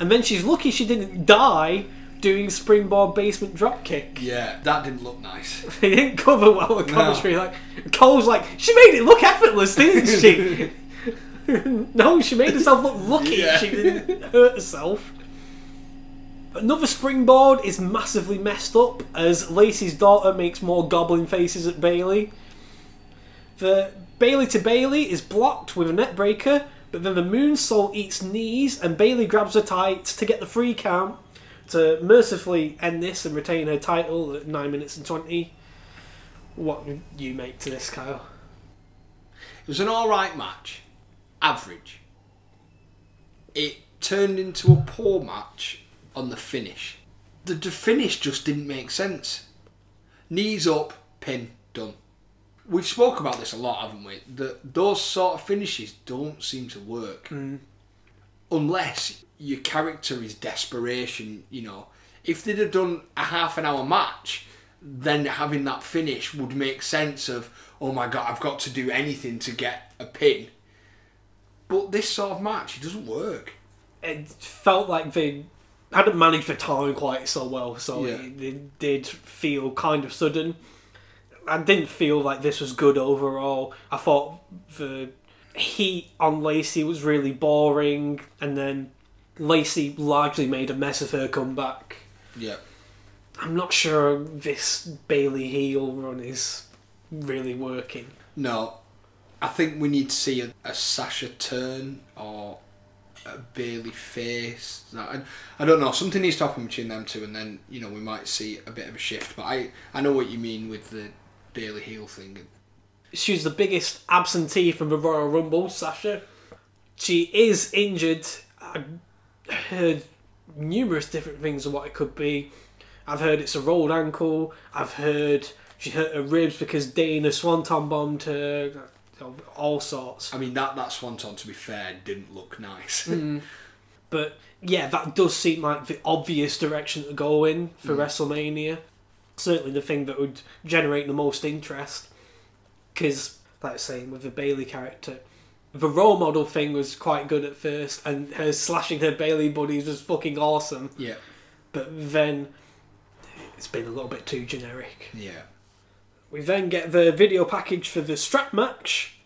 and then she's lucky she didn't die doing springboard basement drop kick. Yeah, that didn't look nice. They didn't cover well the commentary. Like Cole's like, she made it look effortless, didn't she? no, she made herself look lucky. Yeah. She didn't hurt herself. Another springboard is massively messed up as Lacey's daughter makes more goblin faces at Bayley. The Bayley to Belly is blocked with a neckbreaker, but then the Moonsault eats knees and Bayley grabs her tights to get the free count to mercifully end this and retain her title at 9 minutes and 20. What you make to this, Kyle? It was an alright match. Average. It turned into a poor match on the finish. The, the finish just didn't make sense. Knees up, pin, done. We've spoke about this a lot, haven't we? That those sort of finishes don't seem to work. Mm. Unless your character is desperation, you know. If they'd have done a half an hour match, then having that finish would make sense of, oh my god, I've got to do anything to get a pin. But this sort of match, it doesn't work. It felt like they hadn't managed the time quite so well, so Yeah. it, it did feel kind of sudden. I didn't feel like this was good overall. I thought the heat on Lacey was really boring, and then Lacey largely made a mess of her comeback. Yeah. I'm not sure this Bayley heel run is really working. No, I think we need to see a, a Sasha turn or a faced face. I, I don't know. Something needs to happen between them two, and then you know we might see a bit of a shift. But I I know what you mean with the Bayley heel thing. She's the biggest absentee from the Royal Rumble, Sasha. She is injured. I heard numerous different things of what it could be. I've heard it's a rolled ankle. I've heard she hurt her ribs because Dana swanton bombed her. All sorts. I mean that that swanton, to be fair, didn't look nice. Mm. But yeah, that does seem like the obvious direction to go in for mm. WrestleMania. Certainly the thing that would generate the most interest. Because, like I was saying, with the Bayley character, the role model thing was quite good at first, and her slashing her Bayley buddies was fucking awesome. yeah, But then it's been a little bit too generic. yeah, We then get the video package for the strap match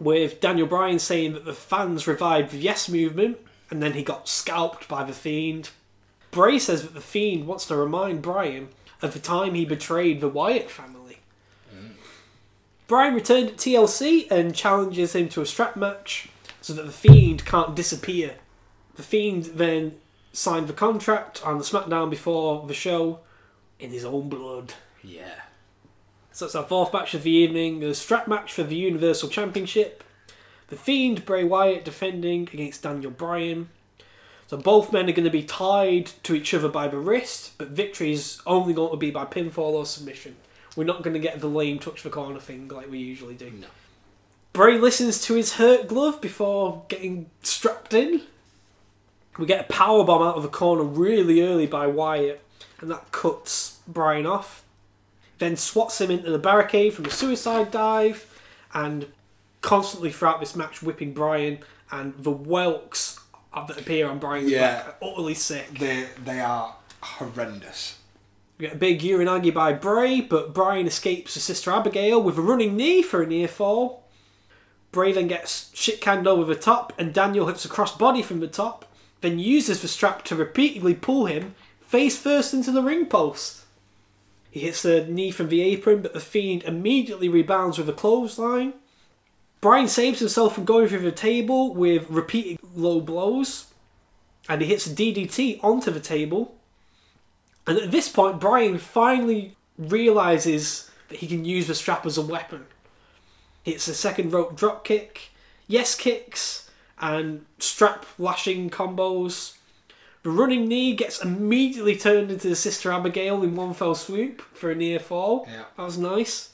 with Daniel Bryan saying that the fans revived the Yes movement and then he got scalped by the Fiend. Bray says that the Fiend wants to remind Bryan of the time he betrayed the Wyatt family. Mm. Bryan returned at TLC and challenges him to a strap match so that the Fiend can't disappear. The Fiend then signed the contract on the SmackDown before the show in his own blood. yeah. So it's our fourth match of the evening, the strap match for the Universal Championship. The Fiend, Bray Wyatt, defending against Daniel Bryan. So both men are going to be tied to each other by the wrist, but victory is only going to be by pinfall or submission. We're not going to get the lame touch the corner thing like we usually do. No. Bray listens to his hurt glove before getting strapped in. We get a power bomb out of the corner really early by Wyatt, and that cuts Bryan off. Then swats him into the barricade from a suicide dive, and constantly throughout this match whipping Bryan And the whelks that appear on Bryan's Yeah. back are utterly sick. They they are horrendous. We get a big uranagi by Bray, but Bryan escapes to Sister Abigail with a running knee for a near fall. Bray then gets shit canned over the top, and Daniel hits a crossbody from the top, then uses the strap to repeatedly pull him face first into the ring post. He hits the knee from the apron, but the Fiend immediately rebounds with a clothesline. Bryan saves himself from going through the table with repeated low blows, and he hits a DDT onto the table. And at this point, Bryan finally realizes that he can use the strap as a weapon. Hits a second rope drop kick, yes kicks, and strap lashing combos. The running knee gets immediately turned into the Sister Abigail in one fell swoop for a near fall. Yeah. That was nice.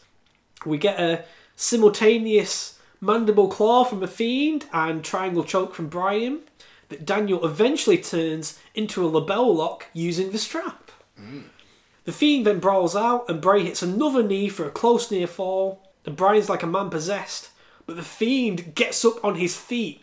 We get a simultaneous mandible claw from the Fiend and triangle choke from Bryan. that Daniel eventually turns into a LeBell Lock using the strap. Mm. The Fiend then brawls out and Bray hits another knee for a close near fall. and Bryan's like a man possessed. But the Fiend gets up on his feet,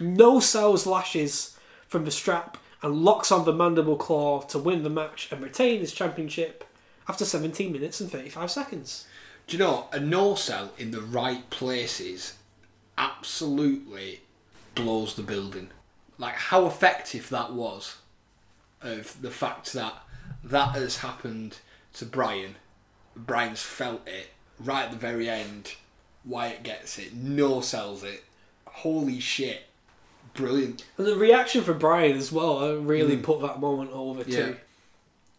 no sells lashes from the strap, and locks on the mandible claw to win the match and retain his championship after 17 minutes and 35 seconds. Do you know a no sell in the right places absolutely blows the building. Like how effective that was, of the fact that that has happened to Bryan. Bryan's felt it right at the very end. Wyatt gets it, no sells it. Holy shit, brilliant. And the reaction from Bryan as well uh, really put that moment over Yeah. too.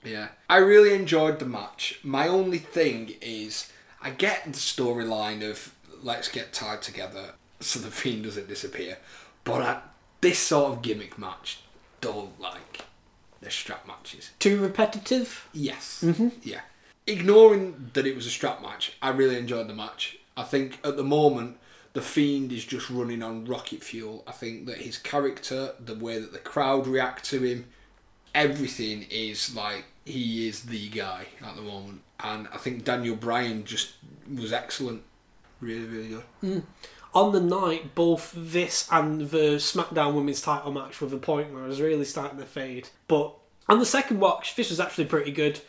Yeah. I really enjoyed the match. My only thing is, I get the storyline of let's get tied together so the Fiend doesn't disappear, but I, this sort of gimmick match don't like the strap matches. Too repetitive. Yes. Yeah. Ignoring that it was a strap match, I really enjoyed the match. I think at the moment, the Fiend is just running on rocket fuel. I think that his character, the way that the crowd react to him, everything is like he is the guy at the moment. And I think Daniel Bryan just was excellent. Really, really good. Mm. On the night, both this and the SmackDown Women's title match were the point where I was really starting to fade. But on the second watch, this was actually pretty good.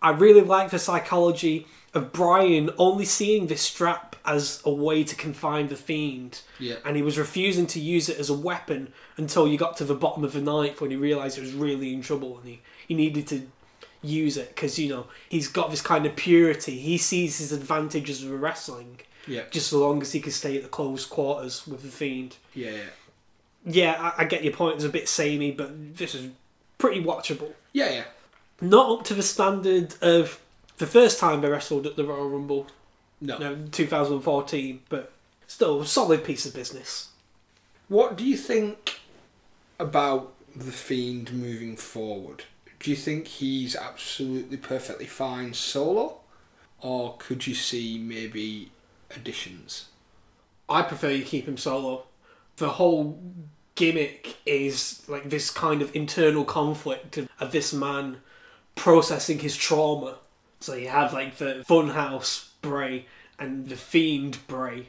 I really like the psychology of Bryan only seeing this strap as a way to confine the Fiend. Yeah. And he was refusing to use it as a weapon until you got to the bottom of the ninth when he realised it was really in trouble and he, he needed to use it because, you know, he's got this kind of purity. He sees his advantages of wrestling Yeah. just so long as he can stay at the close quarters with the Fiend. Yeah, yeah. Yeah, I, I get your point. It's a bit samey, but this is pretty watchable. Yeah, yeah. Not up to the standard of the first time they wrestled at the Royal Rumble, No. no, 2014, but still a solid piece of business. What do you think about the Fiend moving forward? Do you think he's absolutely perfectly fine solo? Or could you see maybe additions? I prefer you keep him solo. The whole gimmick is like this kind of internal conflict of, of this man processing his trauma. So you have like the Funhouse Bray and the Fiend Bray,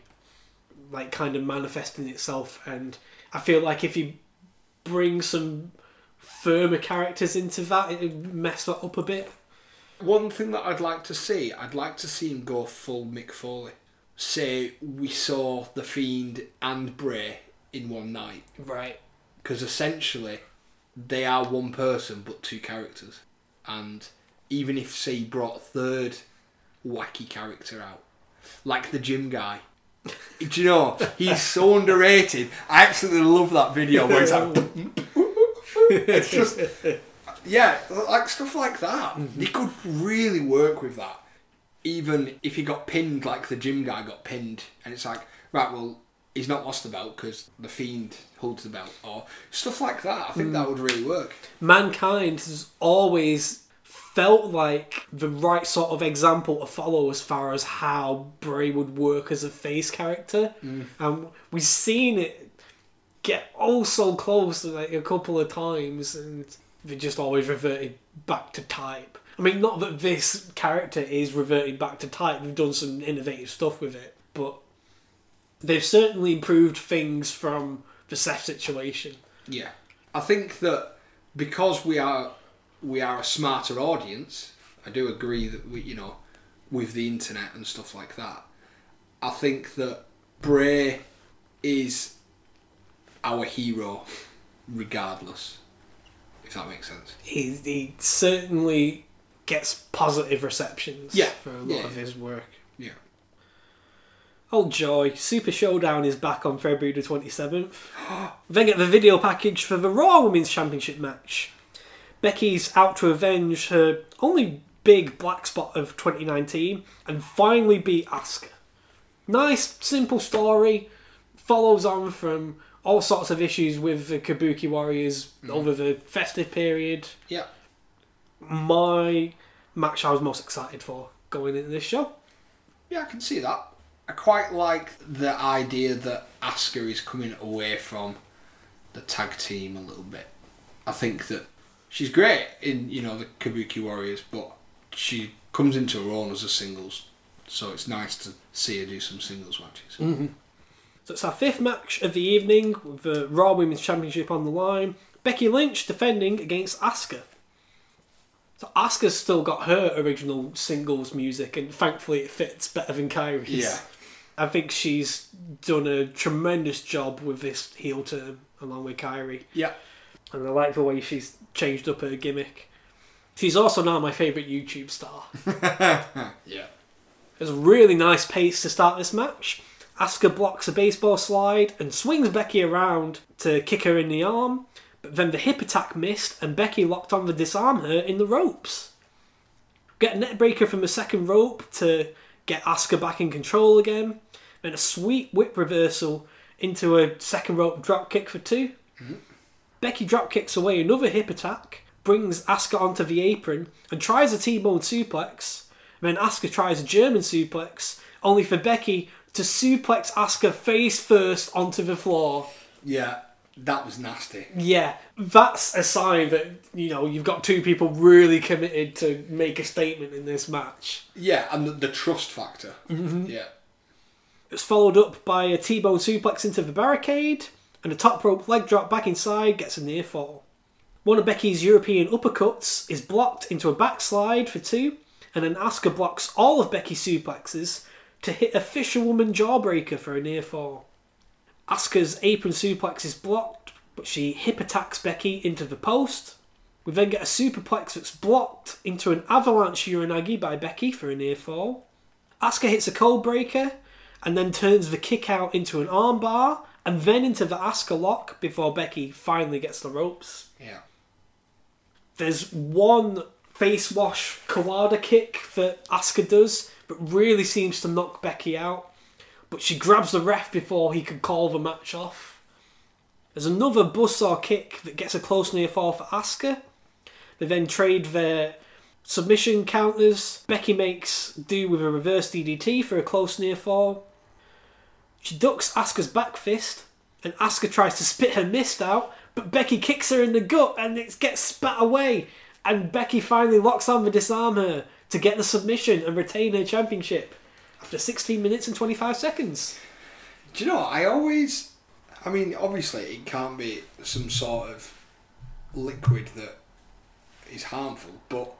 like kind of manifesting itself. And I feel like if you bring some firmer characters into that, it would mess that up a bit. One thing that I'd like to see, I'd like to see him go full Mick Foley. Say we saw the Fiend and Bray in one night. Right. Because essentially, they are one person but two characters. And even if, say, he brought a third wacky character out, like the gym guy. Do you know, he's so underrated. I absolutely love that video where he's like, it's just, yeah, like stuff like that. He mm-hmm. could really work with that. Even if he got pinned like the gym guy got pinned, and it's like, right, well, he's not lost the belt because the fiend holds the belt, or stuff like that. I think that mm. would really work. mankind has always felt like the right sort of example to follow as far as how Bray would work as a face character. And we've seen it get oh so close like a couple of times and they just always reverted back to type. I mean not that this character is reverting back to type, they've done some innovative stuff with it, but they've certainly improved things from the Seth situation. Yeah, I think that because we are we are a smarter audience. I do agree that we, you know, with the internet and stuff like that. I think that Bray is our hero, regardless. If that makes sense. he, he certainly gets positive receptions Yeah, for a lot yeah. of his work. Yeah. Oh joy, Super Showdown is back on February the 27th. then get the video package for the Raw Women's Championship match. Becky's out to avenge her only big black spot of 2019 and finally beat Asuka. Nice, simple story. Follows on from all sorts of issues with the Kabuki Warriors mm-hmm. over the festive period. Yeah. my match I was most excited for going into this show. Yeah, I can see that. I quite like the idea that Asuka is coming away from the tag team a little bit. I think that she's great in you know the Kabuki Warriors, but she comes into her own as a singles So it's nice to see her do some singles matches. Mm-hmm. So it's our fifth match of the evening with the Raw Women's Championship on the line. Becky Lynch defending against Asuka. So Asuka's still got her original singles music, and thankfully it fits better than Kairi's. Yeah. I think she's done a tremendous job with this heel turn along with Kairi. Yeah. And I like the way she's changed up her gimmick. She's also now my favourite YouTube star. Yeah. There's a really nice pace to start this match. Asuka blocks a baseball slide and swings Becky around to kick her in the arm, but then the hip attack missed and Becky locked on to disarm her in the ropes. Get a neckbreaker from the second rope to get Asuka back in control again, then a sweet whip reversal into a second rope drop kick for 2 mm-hmm. Becky drop kicks away another hip attack, brings Asuka onto the apron, and tries a T-bone suplex. Then Asuka tries a German suplex, only for Becky to suplex Asuka face first onto the floor. Yeah. That was nasty. Yeah, that's a sign that you know you've got two people really committed to make a statement in this match. Yeah, and the, the trust factor. Mm-hmm. Yeah. It's followed up by a T-bone suplex into the barricade, and a top rope leg drop back inside gets a near fall. One of Becky's European uppercuts is blocked into a backslide for two, and then Asuka blocks all of Becky's suplexes to hit a fisherwoman jawbreaker for a near fall. Asuka's apron suplex is blocked, but she hip attacks Becky into the post. We then get a superplex that's blocked into an avalanche uranagi by Becky for a near fall. Asuka hits a codebreaker and then turns the kick out into an armbar and then into the Asuka lock before Becky finally gets the ropes. Yeah. There's one face wash Kawada kick that Asuka does, but really seems to knock Becky out. But she grabs the ref before he can call the match off. There's another buzzsaw kick that gets a close near fall for Asuka. They then trade their submission counters. Becky makes do with a reverse DDT for a close near fall. She ducks Asuka's back fist, and Asuka tries to spit her mist out, but Becky kicks her in the gut and it gets spat away. And Becky finally locks on to disarm her to get the submission and retain her championship after 16 minutes and 25 seconds. Do you know, I always. I mean, obviously, it can't be some sort of liquid that is harmful, but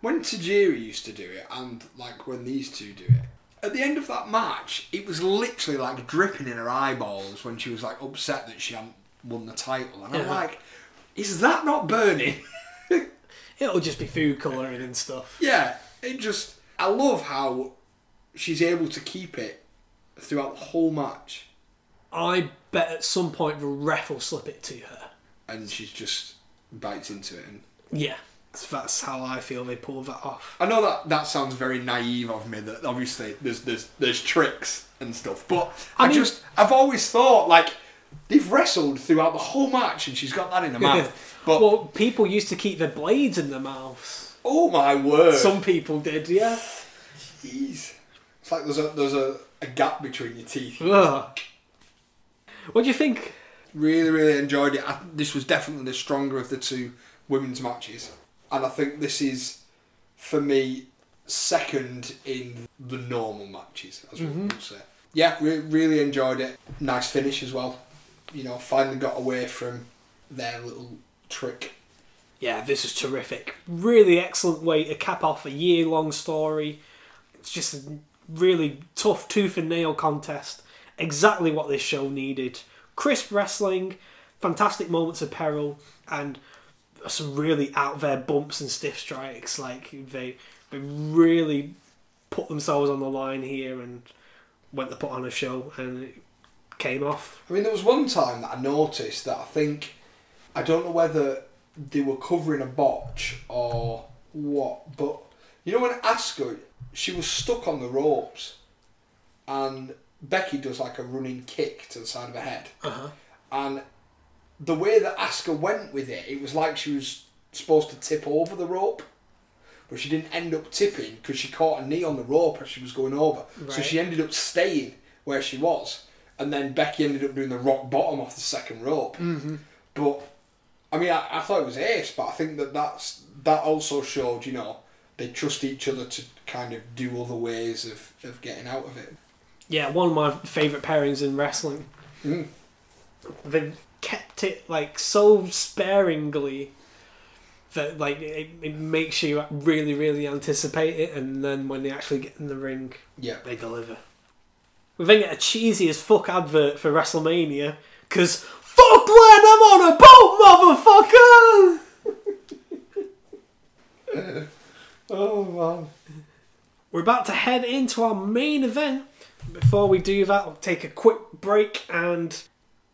when Tajiri used to do it, and like when these two do it, at the end of that match, it was literally like dripping in her eyeballs when she was like upset that she hadn't won the title. And I'm Yeah. like, is that not burning? It'll just be food colouring and stuff. yeah, it just. I love how she's able to keep it throughout the whole match, I bet at some point the ref will slip it to her. and she's just bites into it and Yeah, that's how I feel they pull that off. I know that that sounds very naive of me. That obviously there's there's there's tricks and stuff, but I, I mean- just I've always thought like they've wrestled throughout the whole match and she's got that in her mouth. But Well, people used to keep their blades in their mouths. oh my word, Some people did, yeah. Jeez. It's like there's a there's a, a gap between your teeth. Ugh. What do you think? Really really enjoyed it. I, this was definitely the stronger of the two women's matches, and I think this is for me second in the normal matches, as we mm-hmm. would say. Yeah, re- really enjoyed it. Nice finish as well. You know, finally got away from their little trick. Yeah, this is terrific. Really excellent way to cap off a year long story. It's just a really tough tooth and nail contest. Exactly what this show needed. Crisp wrestling, fantastic moments of peril, and some really out there bumps and stiff strikes. Like they they really put themselves on the line here and went to put on a show and it came off. I mean, there was one time that I noticed that I think I don't know whether they were covering a botch or what, but you know when Asuka she was stuck on the ropes, and Becky does like a running kick to the side of her head, Uh-huh. and the way that Asuka went with it, it was like she was supposed to tip over the rope. But she didn't end up tipping because she caught a knee on the rope as she was going over. So she ended up staying where she was. And then Becky ended up doing the rock bottom off the second rope. Mm-hmm. But, I mean, I, I thought it was ace, but I think that that's, that also showed, you know, they trust each other to kind of do other ways of, of getting out of it. Yeah, one of my favourite pairings in wrestling. Mm. They've kept it like so sparingly that like it, it makes you really, really anticipate it, and then when they actually get in the ring, Yeah. they deliver. We then get a cheesy as fuck advert for WrestleMania because fuck when I'm on a boat, motherfucker. Oh man. We're about to head into our main event. Before we do that, I'll take a quick break and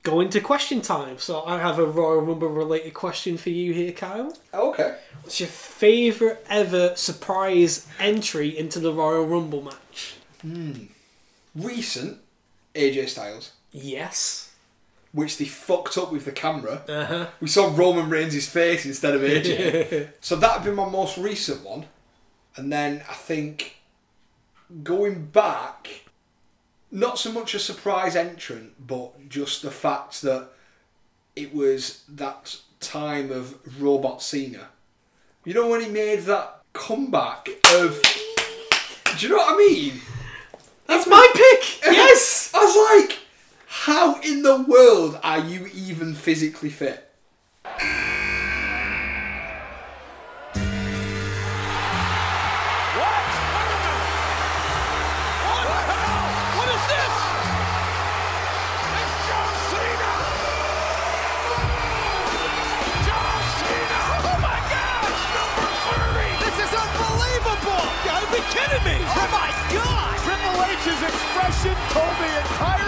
go into question time. So I have a Royal Rumble related question for you here, Kyle. Okay. What's your favourite ever surprise entry into the Royal Rumble match? Recent AJ Styles, Yes. which they fucked up with the camera. Uh huh. We saw Roman Reigns' face instead of AJ. so that'd be my most recent one. And then I think going back, not so much a surprise entrant, but just the fact that it was that time of Robot Cena. You know when he made that comeback of. Do you know what I mean? That's my pick! Yes! I was like, how in the world are you even physically fit? Expression told the entire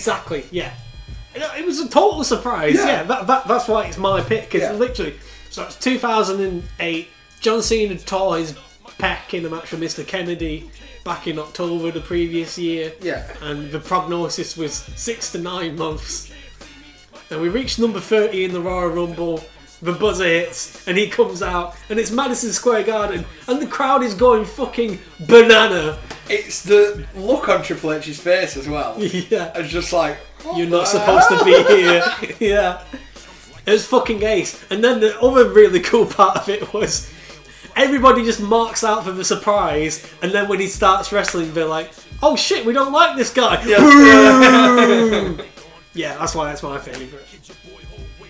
Exactly, yeah. It was a total surprise, yeah. Yeah. that, that, that's why it's my pick, because Yeah. literally, so it's 2008, John Cena tore his pec in a match with Mr. Kennedy back in October the previous year. Yeah. And the prognosis was six to nine months. And we reached number 30 in the Royal Rumble. The buzzer hits, and he comes out, and it's Madison Square Garden, and the crowd is going fucking banana. It's the look on Triple H's face as well. Yeah. It's just like You're not supposed to be here. yeah. It was fucking ace. And then the other really cool part of it was everybody just marks out for the surprise, and then when he starts wrestling, they're like, oh shit, we don't like this guy. Boo! yeah, that's why that's my favourite.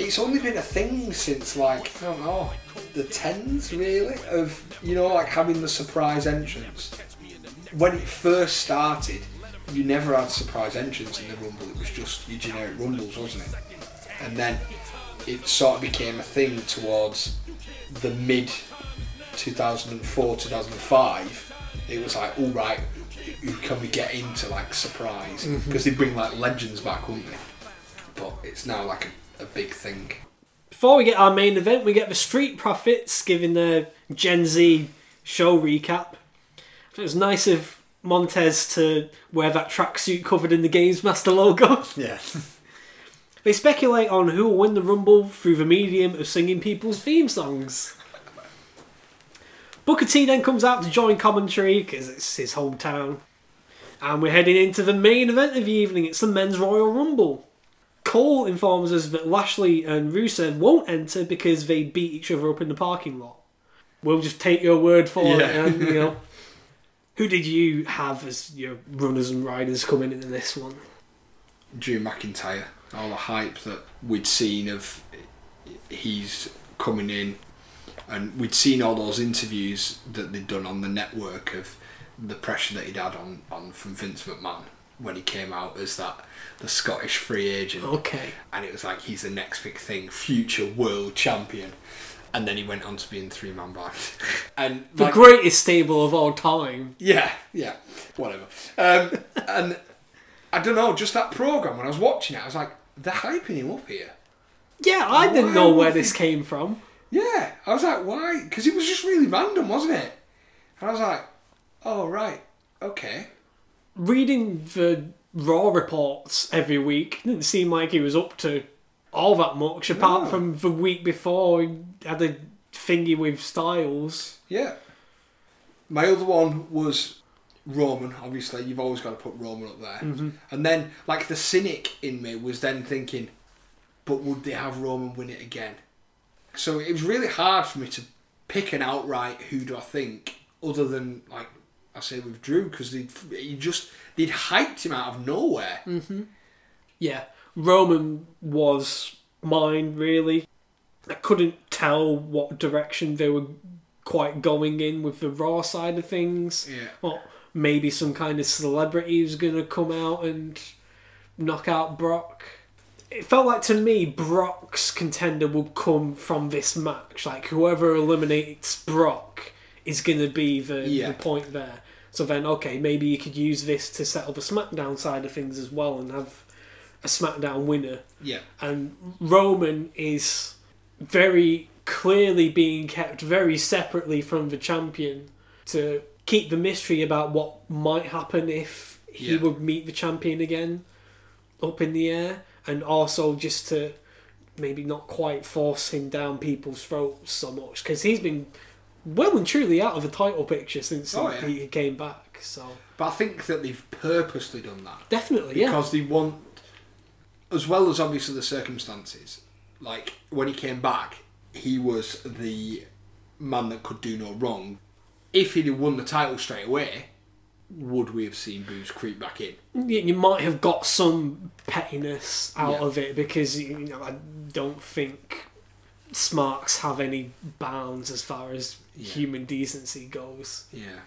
It's only been a thing since like I don't know the tens really of you know like having the surprise entrance. When it first started, you never had surprise entrance in the rumble. It was just your generic rumbles, wasn't it? And then it sort of became a thing towards the mid 2004 2005. It was like, all right, who can we get into like surprise? Mm-hmm. Because they bring like legends back, wouldn't they? But it's now like a, a big thing. Before we get our main event, we get the Street Profits giving their Gen Z show recap. It was nice of Montez to wear that tracksuit covered in the Games Master logo. Yeah. They speculate on who will win the Rumble through the medium of singing people's theme songs. Booker T then comes out to join commentary because it's his hometown. And we're heading into the main event of the evening. It's the Men's Royal Rumble. Cole informs us that Lashley and Rusev won't enter because they beat each other up in the parking lot. We'll just take your word for it. Yeah. And, you know, who did you have as your runners and riders coming into this one? Drew McIntyre, all the hype that we'd seen of he's coming in, and we'd seen all those interviews that they'd done on the network of the pressure that he'd had on, on from Vince McMahon when he came out as that the Scottish free agent. Okay. And it was like he's the next big thing, future world champion. And then he went on to being three man band. And The like- greatest stable of all time. yeah, yeah, whatever. Um, and I don't know, just that program when I was watching it, I was like, they're hyping him up here. Yeah, I didn't know where this they- came from. Yeah, I was like, why? Because it was just really random, wasn't it? And I was like, oh right, okay. Reading the Raw reports every week didn't seem like he was up to all that much, apart No. from the week before he had a thingy with Styles. Yeah. My other one was Roman. Obviously, you've always got to put Roman up there. Mm-hmm. And then, like the cynic in me was then thinking, but would they have Roman win it again? So it was really hard for me to pick an outright who do I think, other than like I say with Drew, because they he just they'd hyped him out of nowhere. Mm-hmm. Yeah, Roman was mine really. I couldn't tell what direction they were quite going in with the Raw side of things. Yeah. Or maybe some kind of celebrity was going to come out and knock out Brock. It felt like to me Brock's contender would come from this match. Like whoever eliminates Brock is going to be the, Yeah. the point there. So then, okay, maybe you could use this to set up a SmackDown side of things as well and have a SmackDown winner Yeah. and Roman is very clearly being kept very separately from the champion to keep the mystery about what might happen if he Yeah. would meet the champion again up in the air and also just to maybe not quite force him down people's throats so much because he's been well and truly out of the title picture since Oh, he, yeah. he came back so But I think that they've purposely done that. definitely yeah because they want, as well as obviously the circumstances. Like when he came back, he was the man that could do no wrong. If he'd have won the title straight away, would we have seen boos creep back in? you you might have got some pettiness out Yeah. of it because you know I don't think smarks have any bounds as far as human decency goes. Yeah.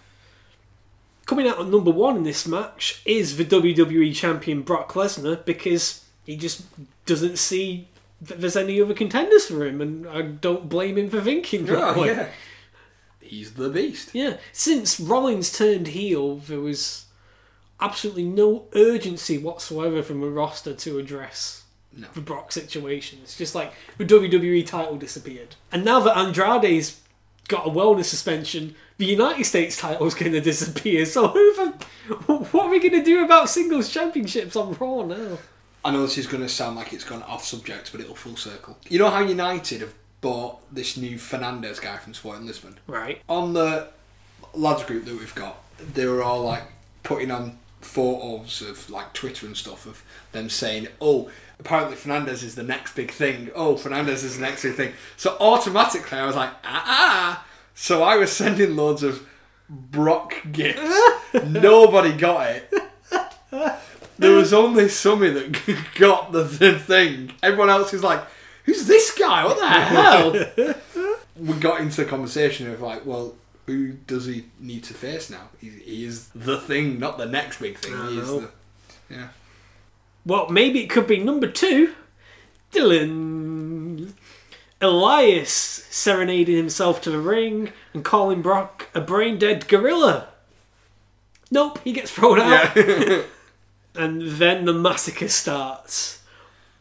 Coming out at number one in this match is the WWE champion Brock Lesnar because he just doesn't see that there's any other contenders for him, and I don't blame him for thinking that oh, way. He's the beast. Yeah, since Rollins turned heel, there was absolutely no urgency whatsoever from a roster to address No. the Brock situation. It's just like the WWE title disappeared. And now that Andrade's got a wellness suspension, the United States title's going to disappear. So who the, what are we going to do about singles championships on Raw now? I know this is going to sound like it's gone off subject, but it'll full circle. You know how United have bought this new Fernandes guy from Sporting Lisbon? Right. on the lads group that we've got, they were all like putting on photos of like Twitter and stuff of them saying, "Oh, apparently Fernandes is the next big thing. Oh, Fernandes is the next big thing." So automatically, I was like, "Ah!" ah. So I was sending loads of Brock gifts. Nobody got it. There was only Summy that got the, the thing. Everyone else is like, "Who's this guy? What the hell?" we got into a conversation of like, well, who does he need to face now? He, he is the thing, not the next big thing. He is the, yeah. Well, maybe it could be number two. Dylan. Elias serenading himself to the ring and calling Brock a brain dead gorilla. Nope, he gets thrown out. and then the massacre starts.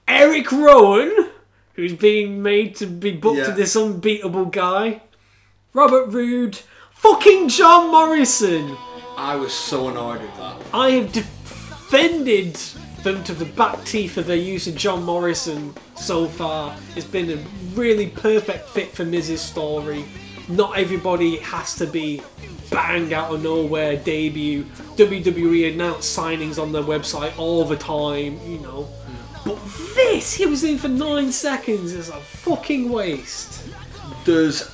Eric Rowan, who's being made to be booked Yeah. to this unbeatable guy. Robert Roode. Fucking John Morrison. I was so annoyed with that. I have defended them to the back teeth of their use of John Morrison so far. It's been a really perfect fit for Miz's story. Not everybody has to be bang out of nowhere debut. WWE announce signings on their website all the time, you know. But this, he was in for nine seconds. It's a fucking waste. There's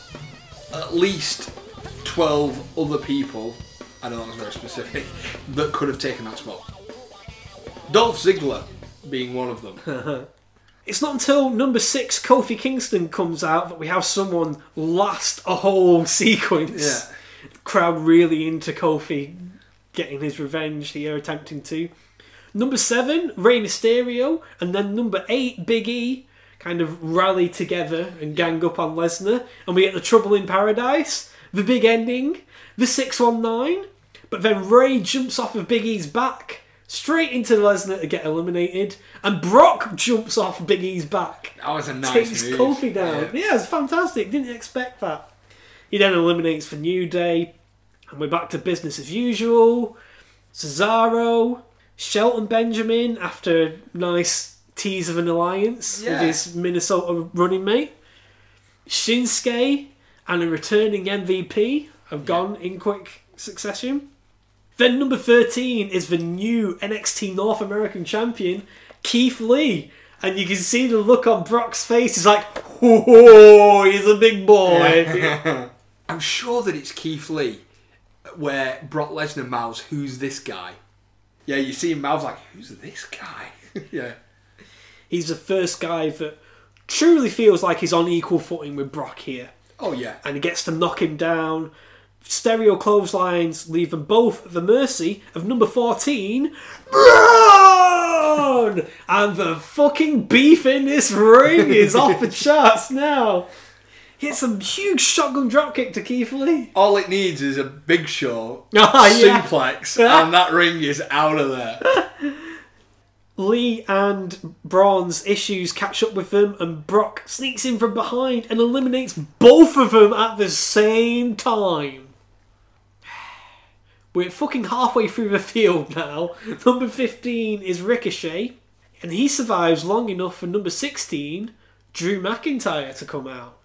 at least 12 other people, I know that was very specific, that could have taken that spot. Dolph Ziggler being one of them. It's not until number six, Kofi Kingston, comes out that we have someone last a whole sequence. Yeah. Crowd really into Kofi getting his revenge here, attempting to. Number seven, Rey Mysterio, and then number eight, Big E, kind of rally together and gang up on Lesnar, and we get the Trouble in Paradise, the big ending, the 619, but then Rey jumps off of Big E's back, straight into Lesnar to get eliminated, and Brock jumps off Big E's back. That was a nice takes move. Kofi down. Yeah. Yeah. it's fantastic. Didn't expect that. He then eliminates for New Day, and we're back to business as usual. Cesaro, Shelton Benjamin after a nice tease of an alliance Yeah. with his Minnesota running mate. Shinsuke and a returning MVP have gone in quick succession. Then number 13 is the new NXT North American champion, Keith Lee. And you can see the look on Brock's face. He's like, oh, he's a big boy. I'm sure that it's Keith Lee, where Brock Lesnar mouths, "Who's this guy?" Yeah, you see him mouth like, "Who's this guy?" yeah, he's the first guy that truly feels like he's on equal footing with Brock here. Oh yeah, And he gets to knock him down. Stereo clotheslines leave them both at the mercy of number 14, Braun! And the fucking beef in this ring is off the charts now. Hits a huge shotgun dropkick to Keith Lee. all it needs is a Big Show Ah, yeah. suplex, and that ring is out of there. Lee and Braun's issues catch up with them, and Brock sneaks in from behind and eliminates both of them at the same time. We're fucking halfway through the field now. Number 15 is Ricochet, and he survives long enough for number 16, Drew McIntyre, to come out.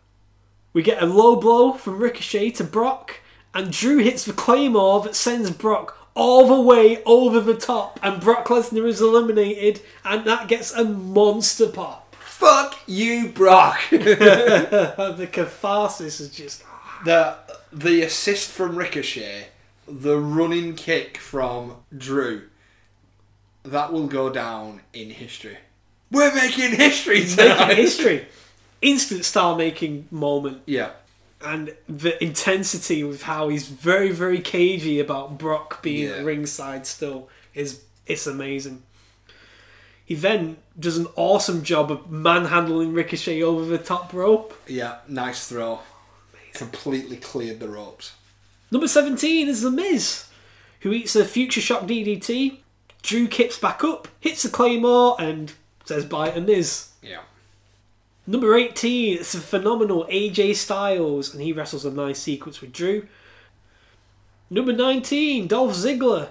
We get a low blow from Ricochet to Brock, and Drew hits the Claymore that sends Brock all the way over the top, and Brock Lesnar is eliminated, and that gets a monster pop. Fuck you, Brock. the catharsis is just. the the assist from Ricochet, the running kick from Drew, that will go down in history. We're making history tonight. Making history. Instant star making moment. Yeah. And the intensity with how he's very very cagey about Brock being Yeah. ringside still is it's amazing. He then does an awesome job of manhandling Ricochet over the top rope. Yeah, nice throw. Completely cleared the ropes. Number 17 is The Miz, who eats a Future Shock DDT. Drew kips back up, hits the Claymore, and says bye to Miz. Yeah. Number 18, it's a phenomenal AJ Styles, and he wrestles a nice sequence with Drew. Number 19, Dolph Ziggler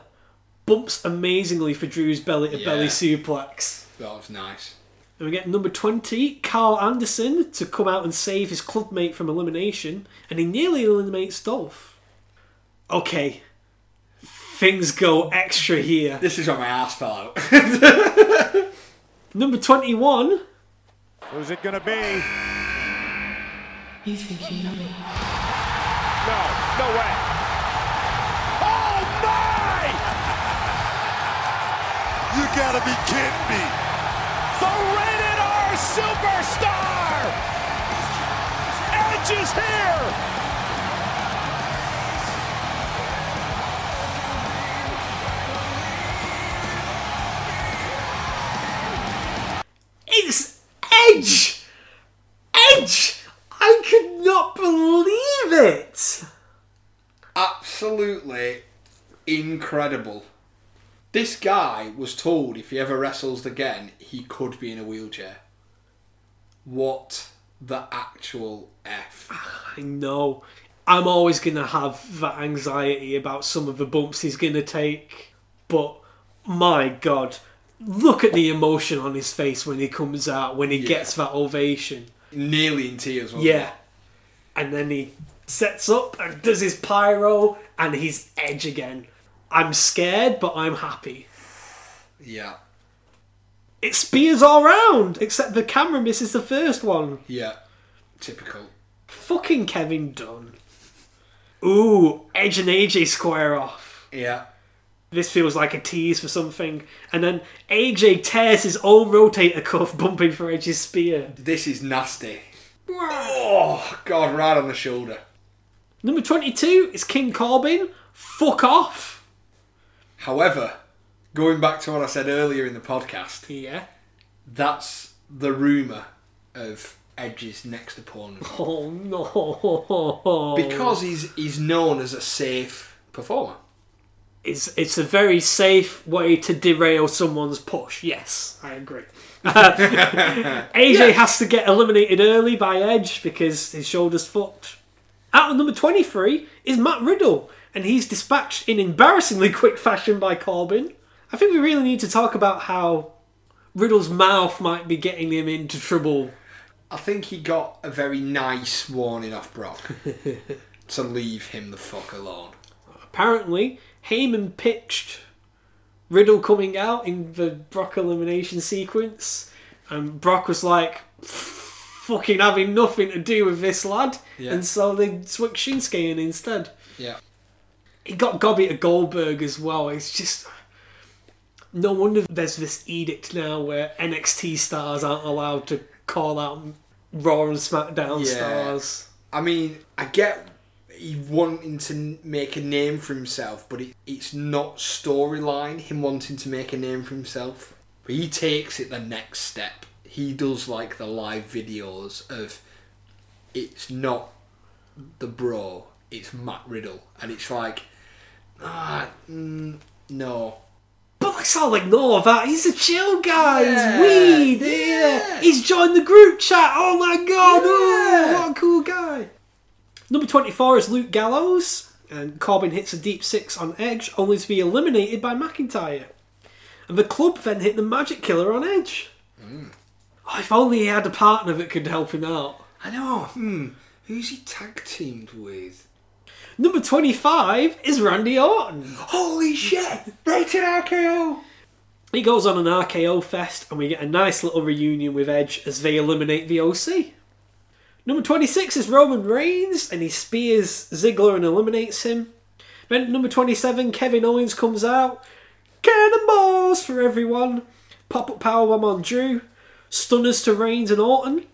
bumps amazingly for Drew's belly to belly Yeah. suplex. That was nice. And we get number 20, Karl Anderson, to come out and save his clubmate from elimination, and he nearly eliminates Dolph. Okay, things go extra here. This is where my ass fell out. Number 21, Who's it gonna be? You think you know me? No, no way. Oh my! You gotta be kidding me. The rated R superstar! Edge is here! Absolutely incredible. This guy was told if he ever wrestles again, he could be in a wheelchair. What the actual F? I know. I'm always going to have that anxiety about some of the bumps he's going to take. But my god, look at the emotion on his face when he comes out, when he Yeah. gets that ovation. Nearly in tears, wasn't Yeah. And then he sets up and does his pyro and he's edge again. I'm scared, but I'm happy. Yeah. It spears all round, except the camera misses the first one. Yeah. Typical. Fucking Kevin Dunn. Ooh, Edge and AJ square off. Yeah. This feels like a tease for something. And then AJ tears his own rotator cuff, bumping for Edge's spear. This is nasty. Oh, God, right on the shoulder. Number 22 is King Corbin. Fuck off. However, going back to what I said earlier in the podcast, Yeah. that's the rumour of Edge's next opponent. Oh no. Because he's he's known as a safe performer. It's it's a very safe way to derail someone's push. Yes, I agree. AJ has to get eliminated early by Edge because his shoulder's fucked. Out of number 23 is Matt Riddle, and he's dispatched in embarrassingly quick fashion by Corbin. I think we really need to talk about how Riddle's mouth might be getting him into trouble. I think he got a very nice warning off Brock to leave him the fuck alone. Apparently, Heyman pitched Riddle coming out in the Brock elimination sequence, and Brock was like, fucking having nothing to do with this lad, Yeah. and so they switched Shinsuke in instead. Yeah. He got Gobby to Goldberg as well. It's just. No wonder there's this edict now where NXT stars aren't allowed to call out Raw and SmackDown Yeah. stars. I mean, I get he wanting to make a name for himself, but it, it's not storyline, him wanting to make a name for himself. But he takes it the next step. He does like the live videos of it's not the bro, it's Matt Riddle. And it's like, ah, mm, no. But let's all ignore that. He's a chill guy. Yeah, He's weed. Yeah. yeah. He's joined the group chat. Oh my god. Oh, what a cool guy. Number 24 is Luke Gallows. And Corbin hits a deep six on Edge, only to be eliminated by McIntyre. And the club then hit the Magic Killer on Edge. Oh, if only he had a partner that could help him out. I know, hmm. Who's he tag teamed with? Number 25 is Randy Orton. Holy shit! Rated RKO! He goes on an RKO fest, and we get a nice little reunion with Edge as they eliminate the OC. Number 26 is Roman Reigns, and he spears Ziggler and eliminates him. Then number 27, Kevin Owens comes out. Cannonballs for everyone. Pop up powerbomb on Drew. Stunners to Reigns and Orton.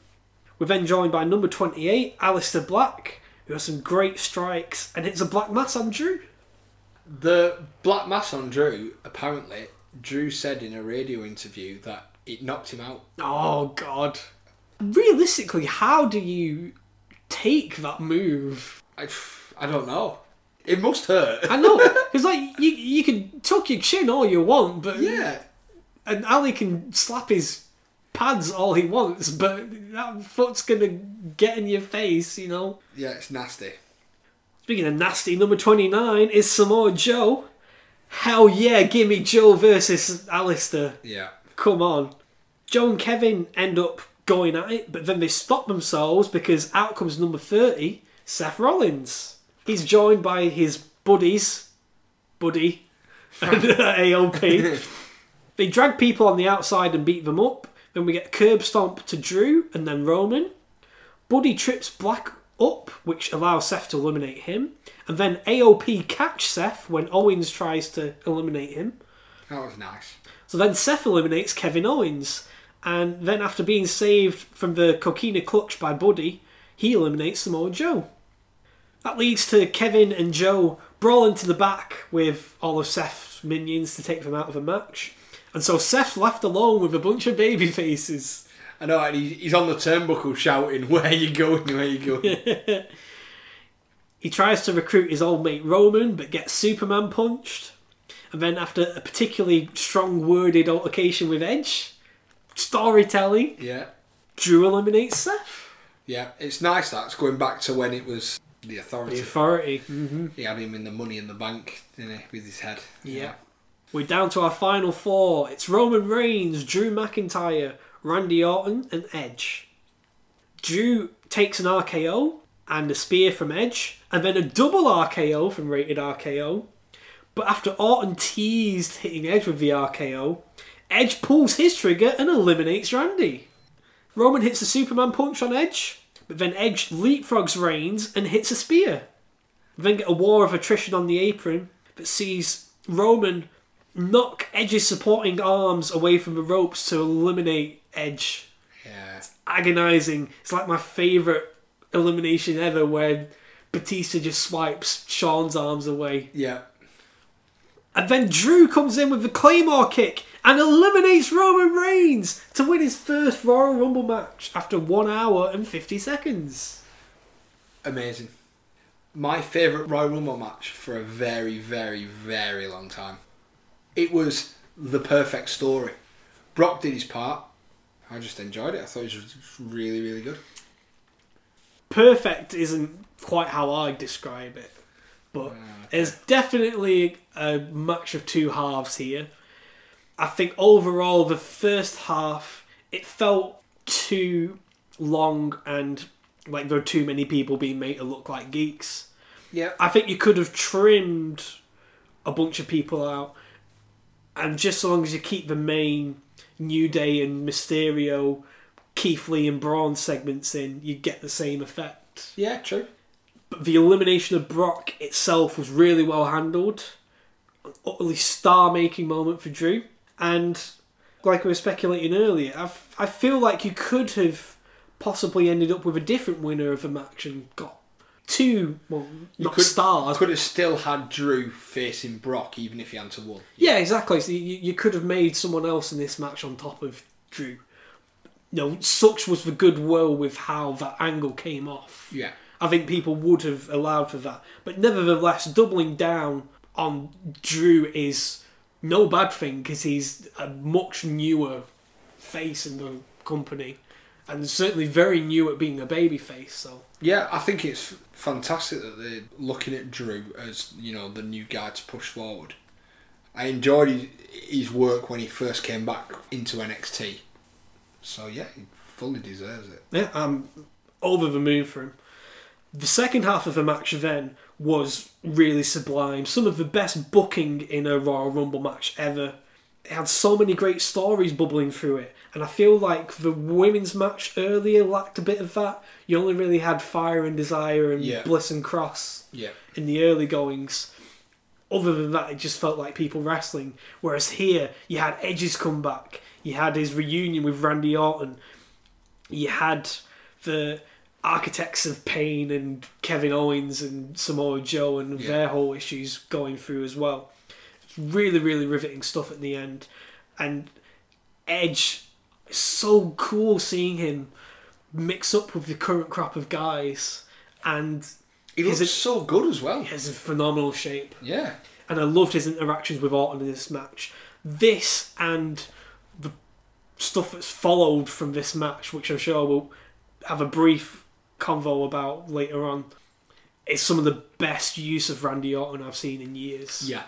We're then joined by number 28, Aleister Black, who has some great strikes and hits a black mass on Drew. The black mass on Drew, apparently, Drew said in a radio interview that it knocked him out. Oh god. Realistically, how do you take that move? I, I don't know. It must hurt. I know, because like you you can tuck your chin all you want, but yeah. and Ali can slap his pads all he wants, but that foot's gonna get in your face, you know. Yeah, it's nasty. Speaking of nasty, number twenty nine is Samoa Joe. Hell yeah, gimme Joe versus Aleister. Yeah. Come on. Joe and Kevin end up going at it, but then they stop themselves because out comes number 30, Seth Rollins. He's joined by his buddies, Buddy, and AOP. they drag people on the outside and beat them up. Then we get curb stomp to Drew and then Roman. Buddy trips Black up, which allows Seth to eliminate him. And then AOP catch Seth when Owens tries to eliminate him. That was nice. So then Seth eliminates Kevin Owens. And then after being saved from the coquina clutch by Buddy, he eliminates Samoa Joe. That leads to Kevin and Joe brawling to the back with all of Seth's minions to take them out of a match. And so Seth left alone with a bunch of baby faces. I know, and he's on the turnbuckle shouting, Where you going? Where you going? He tries to recruit his old mate Roman, but gets Superman punched. And then, after a particularly strong worded altercation with Edge, storytelling, yeah. Drew eliminates Seth. Yeah. It's nice that's going back to when it was the The authority. authority. hmm He had him in the money in the bank, didn't he, with his head. Yeah. We're down to our final four. It's Roman Reigns, Drew McIntyre, Randy Orton, and Edge. Drew takes an RKO and a spear from Edge, and then a double RKO from Rated RKO. But after Orton teased hitting Edge with the RKO, Edge pulls his trigger and eliminates Randy. Roman hits a Superman punch on Edge, but then Edge leapfrogs Reigns and hits a spear. Then get a war of attrition on the apron, but sees Roman knock Edge's supporting arms away from the ropes to eliminate Edge. Yeah. Agonizing. It's like my favourite elimination ever when Batista just swipes Sean's arms away. Yeah. And then Drew comes in with the Claymore kick and eliminates Roman Reigns to win his first Royal Rumble match after 1 hour and 50 seconds. Amazing. my favourite Royal Rumble match for a very, very, very long time. It was the perfect story. Brock did his part. I just enjoyed it. I thought it was really, really good. perfect isn't quite how I describe it, but ah, it's definitely a match of two halves here. I think overall, the first half it felt too long and like there were too many people being made to look like geeks. Yeah. I think you could have trimmed a bunch of people out, and just so long as you keep the main New Day and Mysterio, Keith Lee and Braun segments in, you get the same effect. Yeah, true. But the elimination of Brock itself was really well handled, an utterly star-making moment for Drew, and like we were speculating earlier, I, f- I feel like you could have possibly ended up with a different winner of the match and got two, well, not could, stars, Could have still had Drew facing Brock even if he hadn't won. Yeah, exactly. So you, you could have made someone else in this match on top of Drew. You know, such was the goodwill with how that angle came off. Yeah. I think people would have allowed for that. But nevertheless, doubling down on Drew is no bad thing because he's a much newer face in the company and certainly very new at being a baby face. So Yeah, I think it's fantastic that they're looking at Drew as you know the new guy to push forward. I enjoyed his, his work when he first came back into NXT, so yeah, he fully deserves it. Yeah, I'm over the moon for him. The second half of the match then was really sublime. Some of the best booking in a Royal Rumble match ever. It had so many great stories bubbling through it, and I feel like the women's match earlier lacked a bit of that. You only really had Fire and Desire and Yeah. Bliss and Cross Yeah, in the early goings. Other than that, it just felt like people wrestling. Whereas here, you had Edge's comeback, you had his reunion with Randy Orton, you had the architects of pain and Kevin Owens and Samoa Joe and Yeah. their whole issues going through as well. Really, really riveting stuff at the end. And Edge, it's so cool seeing him mix up with the current crop of guys. And he Is looks it- so good as well. he has a phenomenal shape Yeah, and I loved his interactions with Orton in this match. This and the stuff that's followed from this match, which I'm sure we'll have a brief convo about later on, is some of the best use of Randy Orton I've seen in years. yeah,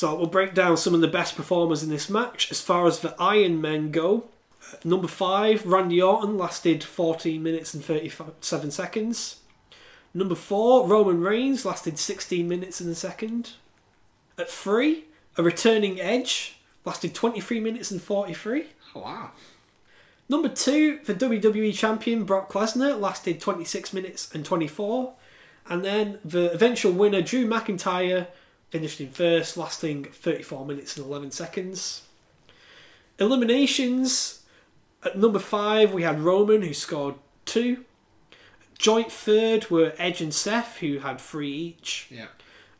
So we'll break down some of the best performers in this match. As far as the Iron Men go, uh, number five, Randy Orton lasted 14 minutes and 37 seconds. Number four, Roman Reigns lasted 16 minutes and a second. At three, a returning Edge lasted 23 minutes and 43. oh, wow. Number two, the WWE Champion Brock Lesnar lasted 26 minutes and 24. And then the eventual winner, Drew McIntyre, finished in first, lasting 34 minutes and 11 seconds. Eliminations at number five, we had Roman, who scored two. Joint third were Edge and Seth, who had three each. Yeah,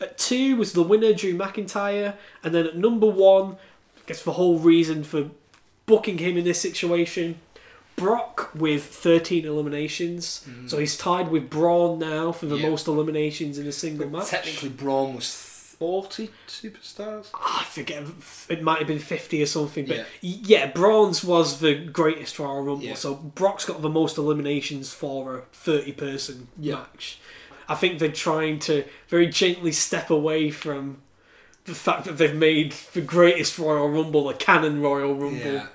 At two was the winner, Drew McIntyre, and then at number one, I guess the whole reason for booking him in this situation, Brock with 13 eliminations. So mm. he's tied with Braun now for the Yeah. most eliminations in a single match. technically Braun was forty superstars. Ah, I forget, it might have been 50 or something, but Yeah. yeah, Braun's was the greatest Royal Rumble. Yeah. So Brock's got the most eliminations for a 30 person Yeah. match. I think they're trying to very gently step away from the fact that they've made the greatest Royal Rumble a canon Royal Rumble. Yeah.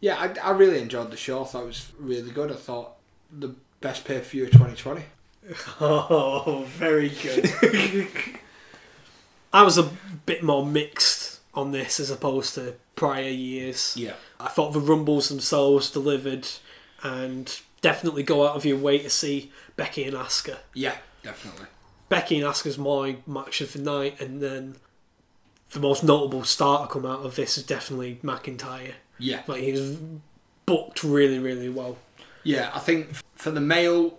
Yeah, I, I really enjoyed the show. I thought it was really good. I thought the best pay per view of 2020. Oh, very good. I was a bit more mixed on this as opposed to prior years. Yeah. I thought the Rumbles themselves delivered and definitely go out of your way to see Becky and Asuka. Yeah, definitely. Becky and Asuka's my match of the night, and then the most notable star to come out of this is definitely McIntyre. Yeah. Like he was booked really, really well. Yeah, I think for the male,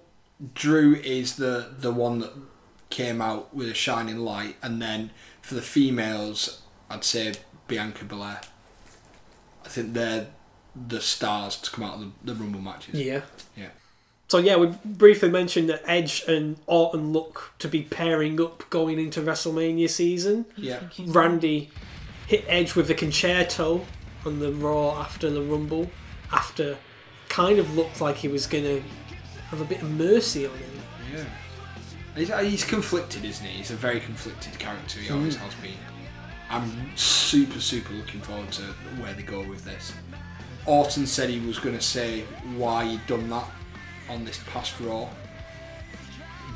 Drew is the the one that came out with a shining light, and then for the females, I'd say Bianca Belair. I think they're the stars to come out of the, the Rumble matches. Yeah. Yeah. So yeah, we briefly mentioned that Edge and Orton look to be pairing up going into WrestleMania season. Yeah. Randy hit Edge with the con-chair-to on the Raw after the Rumble, after kind of looked like he was gonna have a bit of mercy on him. Yeah. He's, uh, he's conflicted, isn't he? He's a very conflicted character. He always has been. I'm super, super looking forward to where they go with this. Orton said he was going to say why he'd done that on this past Raw.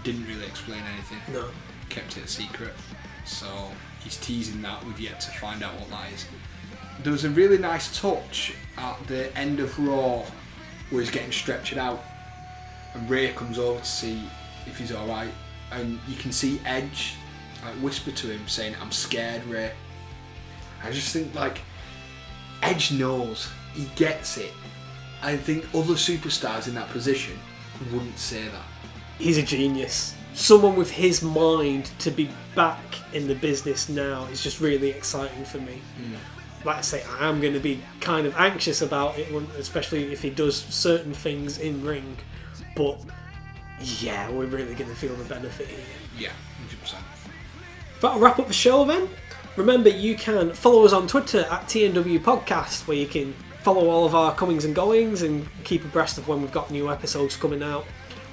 Didn't really explain anything. No. Kept it a secret. So he's teasing that. We've yet to find out what that is. There was a really nice touch at the end of Raw where he's getting stretched out and Ray comes over to see if he's alright, and you can see Edge like whisper to him saying, "I'm scared, Ray." I just think like Edge knows, he gets it. I think other superstars in that position wouldn't say that. He's a genius. Someone with his mind to be back in the business now is just really exciting for me. Hmm. Like I say, I am going to be kind of anxious about it, especially if he does certain things in ring. But yeah, we're really going to feel the benefit here. Yeah, hundred percent. That'll wrap up the show then. Remember, you can follow us on Twitter at TNW Podcast, where you can follow all of our comings and goings and keep abreast of when we've got new episodes coming out.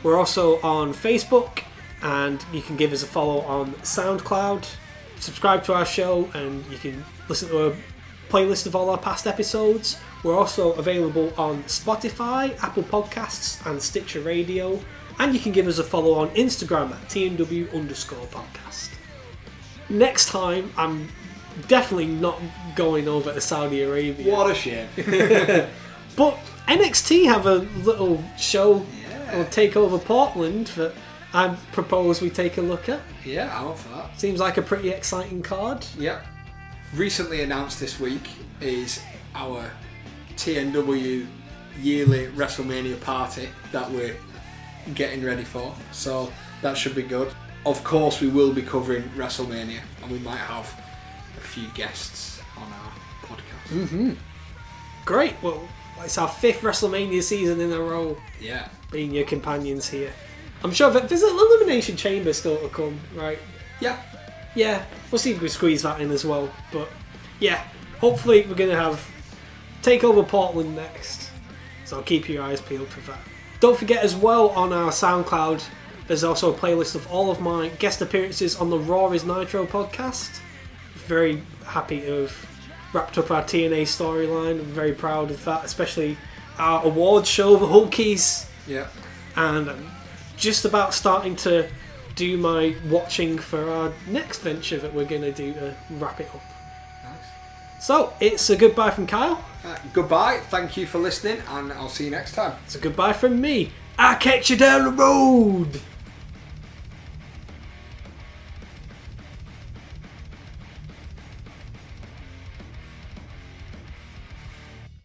We're also on Facebook, and you can give us a follow on SoundCloud. Subscribe to our show, and you can listen to a playlist of all our past episodes. We're also available on Spotify, Apple Podcasts, and Stitcher Radio. And you can give us a follow on Instagram at TNW underscore podcast next time I'm definitely not going over to Saudi Arabia. What a shame. But NXT have a little show Yeah. or take over Portland that I propose we take a look at. yeah, I'm up for that. Seems like a pretty exciting card. Yeah. Recently announced this week is our TNW yearly WrestleMania party that we're getting ready for. So that should be good. Of course, we will be covering WrestleMania and we might have a few guests on our podcast. Mm-hmm. Great. Well, it's our fifth WrestleMania season in a row Yeah. being your companions here. I'm sure that there's an elimination chamber still to come, right? Yeah. yeah, we'll see if we squeeze that in as well. But yeah, hopefully we're going to have Takeover Portland next. So keep your eyes peeled for that. Don't forget as well on our SoundCloud, there's also a playlist of all of my guest appearances on the Raw is Nitro podcast. Very happy to have wrapped up our TNA storyline. Very proud of that, especially our award show, the Hulkies Yeah. and I'm just about starting to do my watching for our next venture that we're going to do to wrap it up. Nice. So it's a goodbye from Kyle. Uh, goodbye. Thank you for listening, and I'll see you next time. So goodbye from me. I'll catch you down the road.